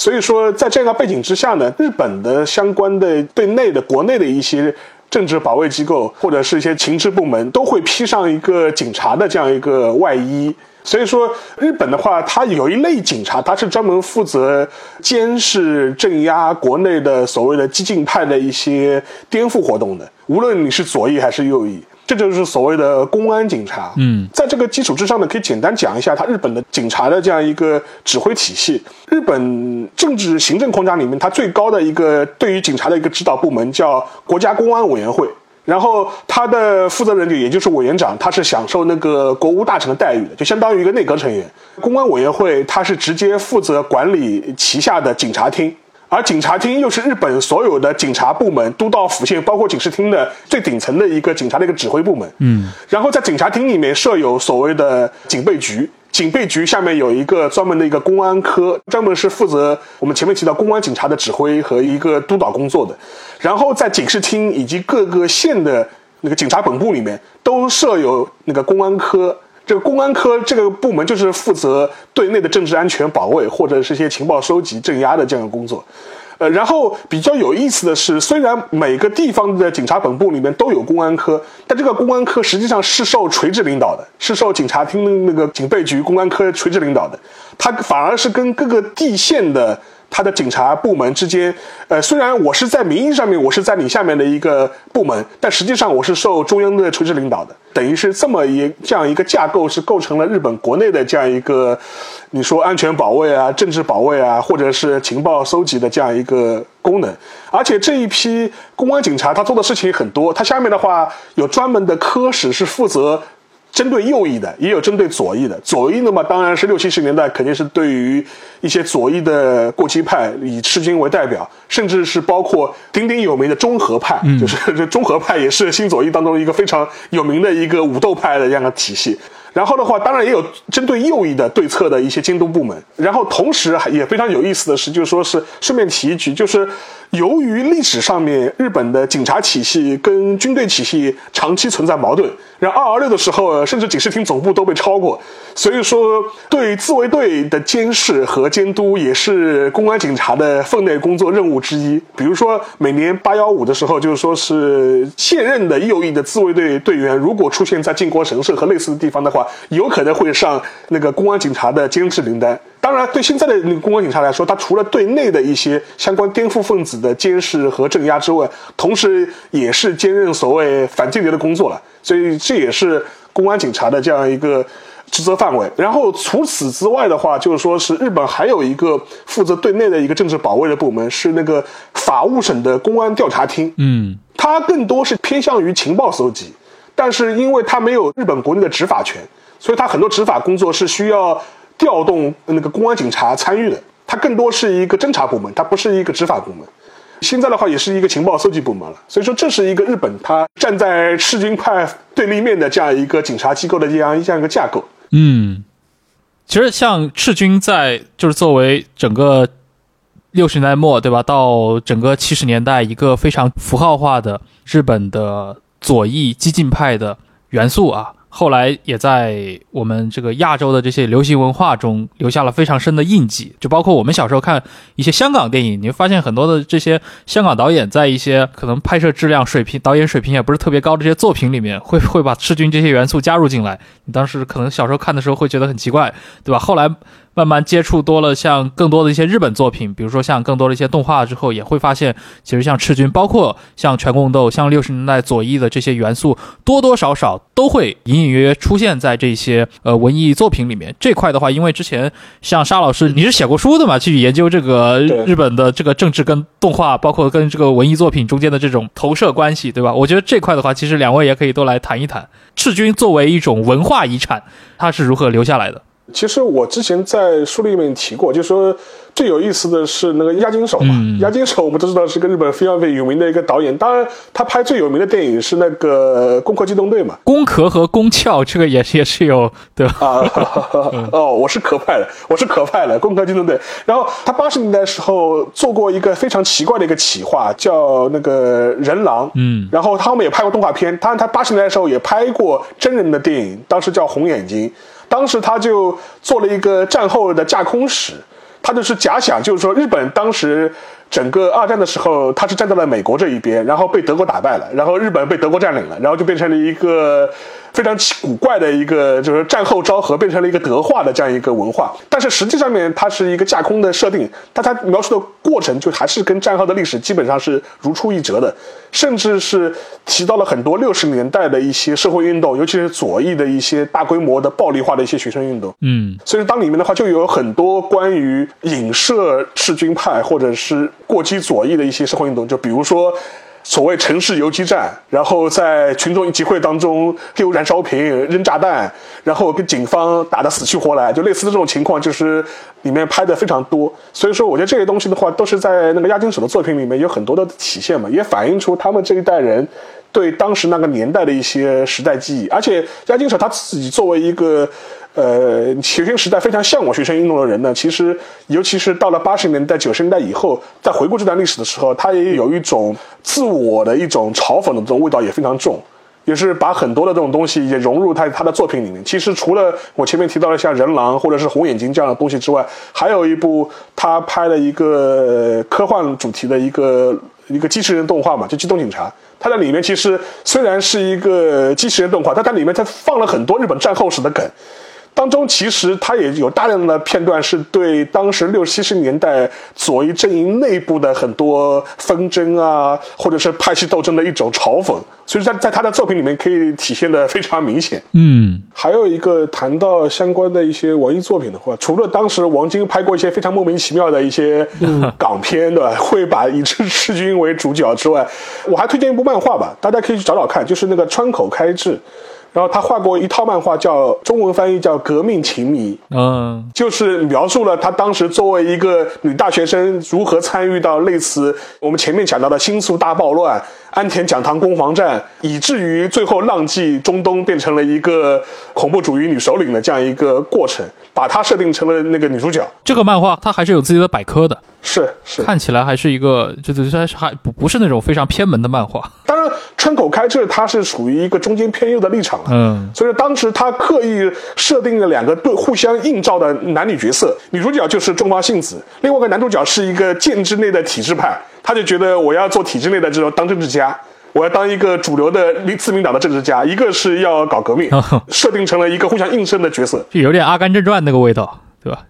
所以说，在这样背景之下呢，日本的相关的对内的国内的一些政治保卫机构或者是一些情治部门，都会披上一个警察的这样一个外衣。所以说，日本的话，它有一类警察，它是专门负责监视、镇压国内的所谓的激进派的一些颠覆活动的，无论你是左翼还是右翼。这就是所谓的公安警察。嗯，在这个基础之上呢，可以简单讲一下他日本的警察的这样一个指挥体系。日本政治行政框架里面，它最高的一个对于警察的一个指导部门叫国家公安委员会，然后他的负责人就也就是委员长，他是享受那个国务大臣的待遇的，就相当于一个内阁成员。公安委员会他是直接负责管理旗下的警察厅。而警察厅又是日本所有的警察部门、都道府县，包括警视厅的最顶层的一个警察的一个指挥部门。嗯，然后在警察厅里面设有所谓的警备局，警备局下面有一个专门的一个公安科，专门是负责我们前面提到公安警察的指挥和一个督导工作的。然后在警视厅以及各个县的那个警察本部里面，都设有那个公安科。这个公安科这个部门就是负责对内的政治安全保卫，或者是一些情报收集、镇压的这样的工作。呃，然后比较有意思的是，虽然每个地方的警察本部里面都有公安科，但这个公安科实际上是受垂直领导的，是受警察厅那个警备局公安科垂直领导的，它反而是跟各个地县的。他的警察部门之间，呃，虽然我是在名义上面我是在你下面的一个部门，但实际上我是受中央的垂直领导的，等于是这么一这样一个架构是构成了日本国内的这样一个，你说安全保卫啊、政治保卫啊，或者是情报收集的这样一个功能。而且这一批公安警察他做的事情很多，他下面的话有专门的科室是负责。针对右翼的，也有针对左翼的。左翼的嘛，当然是六七十年代肯定是对于一些左翼的过激派，以赤军为代表，甚至是包括鼎鼎有名的中和派，就是这 中和派也是新左翼当中一个非常有名的一个武斗派的这样的体系。然后的话，当然也有针对右翼的对策的一些监督部门。然后同时还也非常有意思的是，就是说是顺便提一句，就是由于历史上面日本的警察体系跟军队体系长期存在矛盾，然后二二六的时候，甚至警视厅总部都被超过，所以说对自卫队的监视和监督也是公安警察的分内工作任务之一。比如说每年八幺五的时候，就是说是现任的右翼的自卫队队员，如果出现在靖国神社和类似的地方的话，有可能会上那个公安警察的监视名单。当然，对现在的那个公安警察来说，他除了对内的一些相关颠覆分子的监视和镇压之外，同时也是兼任所谓反间谍的工作了。所以这也是公安警察的这样一个职责范围。然后除此之外的话，就是说是日本还有一个负责对内的一个政治保卫的部门，是那个法务省的公安调查厅。嗯它更多是偏向于情报搜集，但是因为它没有日本国内的执法权，所以它很多执法工作是需要调动那个公安警察参与的。它更多是一个侦查部门，它不是一个执法部门。现在的话也是一个情报搜集部门了，所以说这是一个日本它站在赤军派对立面的这样一个警察机构的这样这样一个架构。嗯，其实像赤军在就是作为整个六十年代末对吧，到整个七十年代一个非常符号化的日本的左翼激进派的元素啊。后来也在我们这个亚洲的这些流行文化中留下了非常深的印记，就包括我们小时候看一些香港电影，你会发现很多的这些香港导演在一些可能拍摄质量水平、导演水平也不是特别高的这些作品里面，会会把赤军这些元素加入进来。你当时可能小时候看的时候会觉得很奇怪，对吧？后来慢慢接触多了，像更多的一些日本作品，比如说像更多的一些动画之后，也会发现，其实像赤军，包括像全宫斗，像六十年代左翼的这些元素，多多少少都会隐隐约约出现在这些呃文艺作品里面。这块的话，因为之前像沙老师，你是写过书的嘛，去研究这个日本的这个政治跟动画，包括跟这个文艺作品中间的这种投射关系，对吧？我觉得这块的话，其实两位也可以都来谈一谈赤军作为一种文化遗产，它是如何留下来的。其实我之前在书里面提过，就是说最有意思的是那个押井守嘛。嗯押井守我们都知道是个日本非常非常有名的一个导演，当然他拍最有名的电影是那个《攻壳机动队》嘛。攻壳和攻壳这个也是也是有对吧？啊，哦，我是壳派的，我是壳派的，攻壳机动队。然后他八十年代时候做过一个非常奇怪的一个企划，叫那个人狼。嗯然后他们也拍过动画片，当然他八十年代的时候也拍过真人的电影，当时叫《红眼睛》。当时他就做了一个战后的架空史，他就是假想，就是说日本当时整个二战的时候，他是站在了美国这一边，然后被德国打败了，然后日本被德国占领了，然后就变成了一个非常奇古怪的一个，就是战后昭和变成了一个德化的这样一个文化。但是实际上面它是一个架空的设定，但它描述的过程就还是跟战后的历史基本上是如出一辙的，甚至是提到了很多六十年代的一些社会运动，尤其是左翼的一些大规模的暴力化的一些学生运动。嗯所以当里面的话，就有很多关于影射赤军派或者是过激左翼的一些社会运动，就比如说。所谓城市游击战，然后在群众集会当中丢燃烧瓶、扔炸弹，然后跟警方打得死去活来，就类似的这种情况，就是里面拍的非常多。所以说，我觉得这些东西的话，都是在那个押金手的作品里面有很多的体现嘛，也反映出他们这一代人对当时那个年代的一些时代记忆。而且押井守他自己作为一个呃学生时代非常向往学生运动的人呢，其实尤其是到了八十年代、九十年代以后，在回顾这段历史的时候，他也有一种自我的一种嘲讽的这种味道也非常重。也是把很多的这种东西也融入他他的作品里面。其实除了我前面提到的像人狼或者是红眼睛这样的东西之外，还有一部他拍了一个科幻主题的一个一个机器人动画嘛，就《机动警察》。它在里面其实虽然是一个机器人动画，但它里面它放了很多日本战后史的梗。当中其实它也有大量的片段是对当时六七十年代左翼阵营内部的很多纷争啊，或者是派系斗争的一种嘲讽，所以在在他的作品里面可以体现的非常明显。嗯还有一个谈到相关的一些文艺作品的话，除了当时王晶拍过一些非常莫名其妙的一些港片，对吧？会把以赤赤军为主角之外，我还推荐一部漫画吧，大家可以去找找看，就是那个川口开志，然后他画过一套漫画叫中文翻译叫《革命情迷》，嗯。就是描述了他当时作为一个女大学生如何参与到类似我们前面讲到的新宿大暴乱、安田讲堂攻防战，以至于最后浪迹中东变成了一个恐怖主义女首领的这样一个过程，把她设定成了那个女主角。这个漫画它还是有自己的百科的，是是，看起来还是一个，就就它还不不是那种非常偏门的漫画。当然川口开志他是属于一个中间偏右的立场了。嗯所以当时他刻意设定了两个对互相映照的男女角色，女主角就是中华幸子，另外一个男主角是一个建制内的体制派，他就觉得我要做体制内的这种当政治家。我要当一个主流的自民党的政治家，一个是要搞革命，设定成了一个互相映衬的角色。就有点《阿甘正传》那个味道，对吧？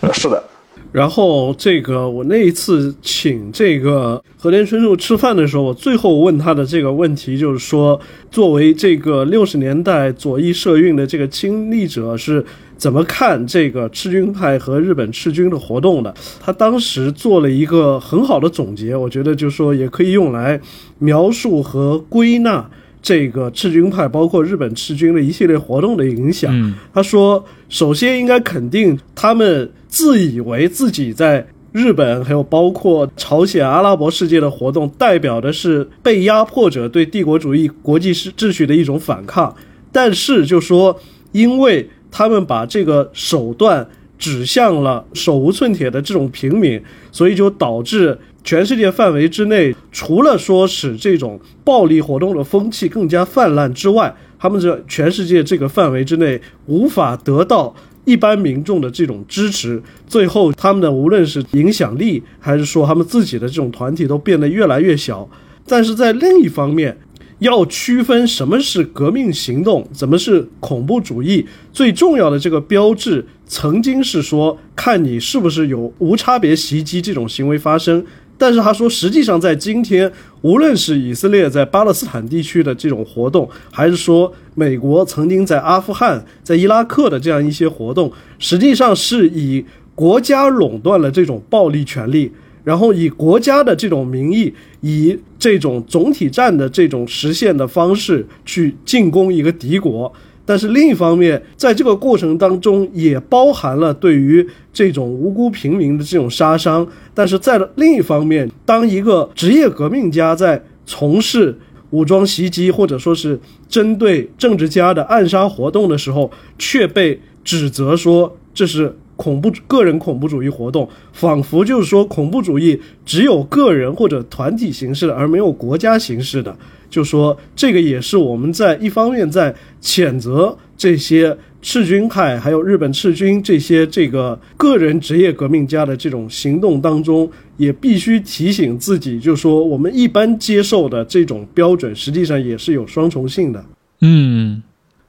呃 是的，然后这个我那一次请这个和田春树吃饭的时候，我最后问他的这个问题就是说，作为这个六十年代左翼社运的这个亲历者是怎么看这个赤军派和日本赤军的活动的？他当时做了一个很好的总结，我觉得就是说也可以用来描述和归纳。这个赤军派包括日本赤军的一系列活动的影响，嗯他说，首先应该肯定他们自以为自己在日本还有包括朝鲜、阿拉伯世界的活动，代表的是被压迫者对帝国主义国际秩序的一种反抗，但是就说，因为他们把这个手段指向了手无寸铁的这种平民，所以就导致全世界范围之内，除了说使这种暴力活动的风气更加泛滥之外，他们这全世界这个范围之内无法得到一般民众的这种支持，最后他们的无论是影响力，还是说他们自己的这种团体都变得越来越小。但是在另一方面，要区分什么是革命行动，什么是恐怖主义，最重要的这个标志，曾经是说看你是不是有无差别袭击这种行为发生。但是他说，实际上在今天，无论是以色列在巴勒斯坦地区的这种活动，还是说美国曾经在阿富汗、在伊拉克的这样一些活动，实际上是以国家垄断了这种暴力权利，然后以国家的这种名义，以这种总体战的这种实现的方式去进攻一个敌国。但是另一方面，在这个过程当中，也包含了对于这种无辜平民的这种杀伤。但是在另一方面，当一个职业革命家在从事武装袭击或者说是针对政治家的暗杀活动的时候，却被指责说这是恐怖个人恐怖主义活动，仿佛就是说恐怖主义只有个人或者团体形式的，而没有国家形式的。就说这个也是我们在一方面在谴责这些赤军派，还有日本赤军这些这个个人职业革命家的这种行动当中，也必须提醒自己，就说我们一般接受的这种标准，实际上也是有双重性的。嗯，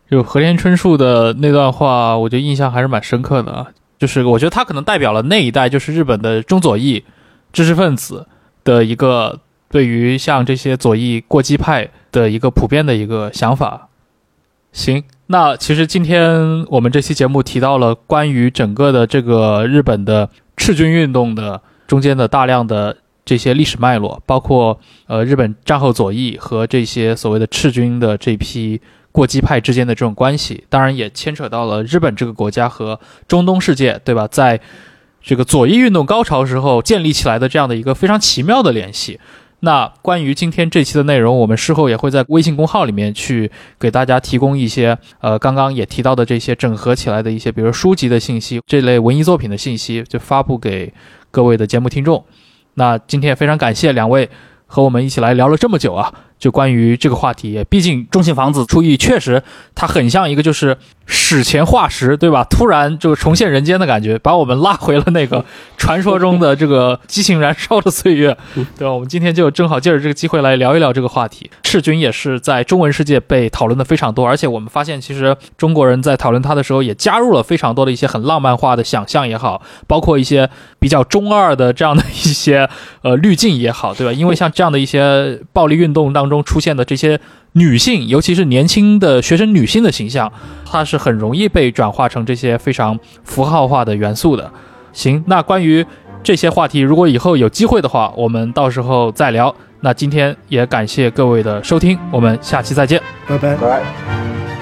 就和田春树的那段话，我觉得印象还是蛮深刻的啊。就是我觉得他可能代表了那一代，就是日本的中左翼知识分子的一个对于像这些左翼过激派的一个普遍的一个想法。行，那其实今天我们这期节目提到了关于整个的这个日本的赤军运动的中间的大量的这些历史脉络，包括呃日本战后左翼和这些所谓的赤军的这批过激派之间的这种关系，当然也牵扯到了日本这个国家和中东世界，对吧？在这个左翼运动高潮时候建立起来的这样的一个非常奇妙的联系。那关于今天这期的内容，我们事后也会在微信公号里面去给大家提供一些，呃，刚刚也提到的这些整合起来的一些，比如书籍的信息，这类文艺作品的信息，就发布给各位的节目听众。那今天也非常感谢两位和我们一起来聊了这么久啊，就关于这个话题，毕竟中信房子出狱确实它很像一个就是史前化石，对吧？突然就重现人间的感觉，把我们拉回了那个传说中的这个激情燃烧的岁月，对吧？我们今天就正好借着这个机会来聊一聊这个话题。赤军也是在中文世界被讨论的非常多，而且我们发现其实中国人在讨论它的时候，也加入了非常多的一些很浪漫化的想象也好，包括一些比较中二的这样的一些呃滤镜也好，对吧？因为像这样的一些暴力运动当中出现的这些女性，尤其是年轻的学生女性的形象，它是很容易被转化成这些非常符号化的元素的。行，那关于这些话题，如果以后有机会的话，我们到时候再聊。那今天也感谢各位的收听，我们下期再见。拜拜。拜拜。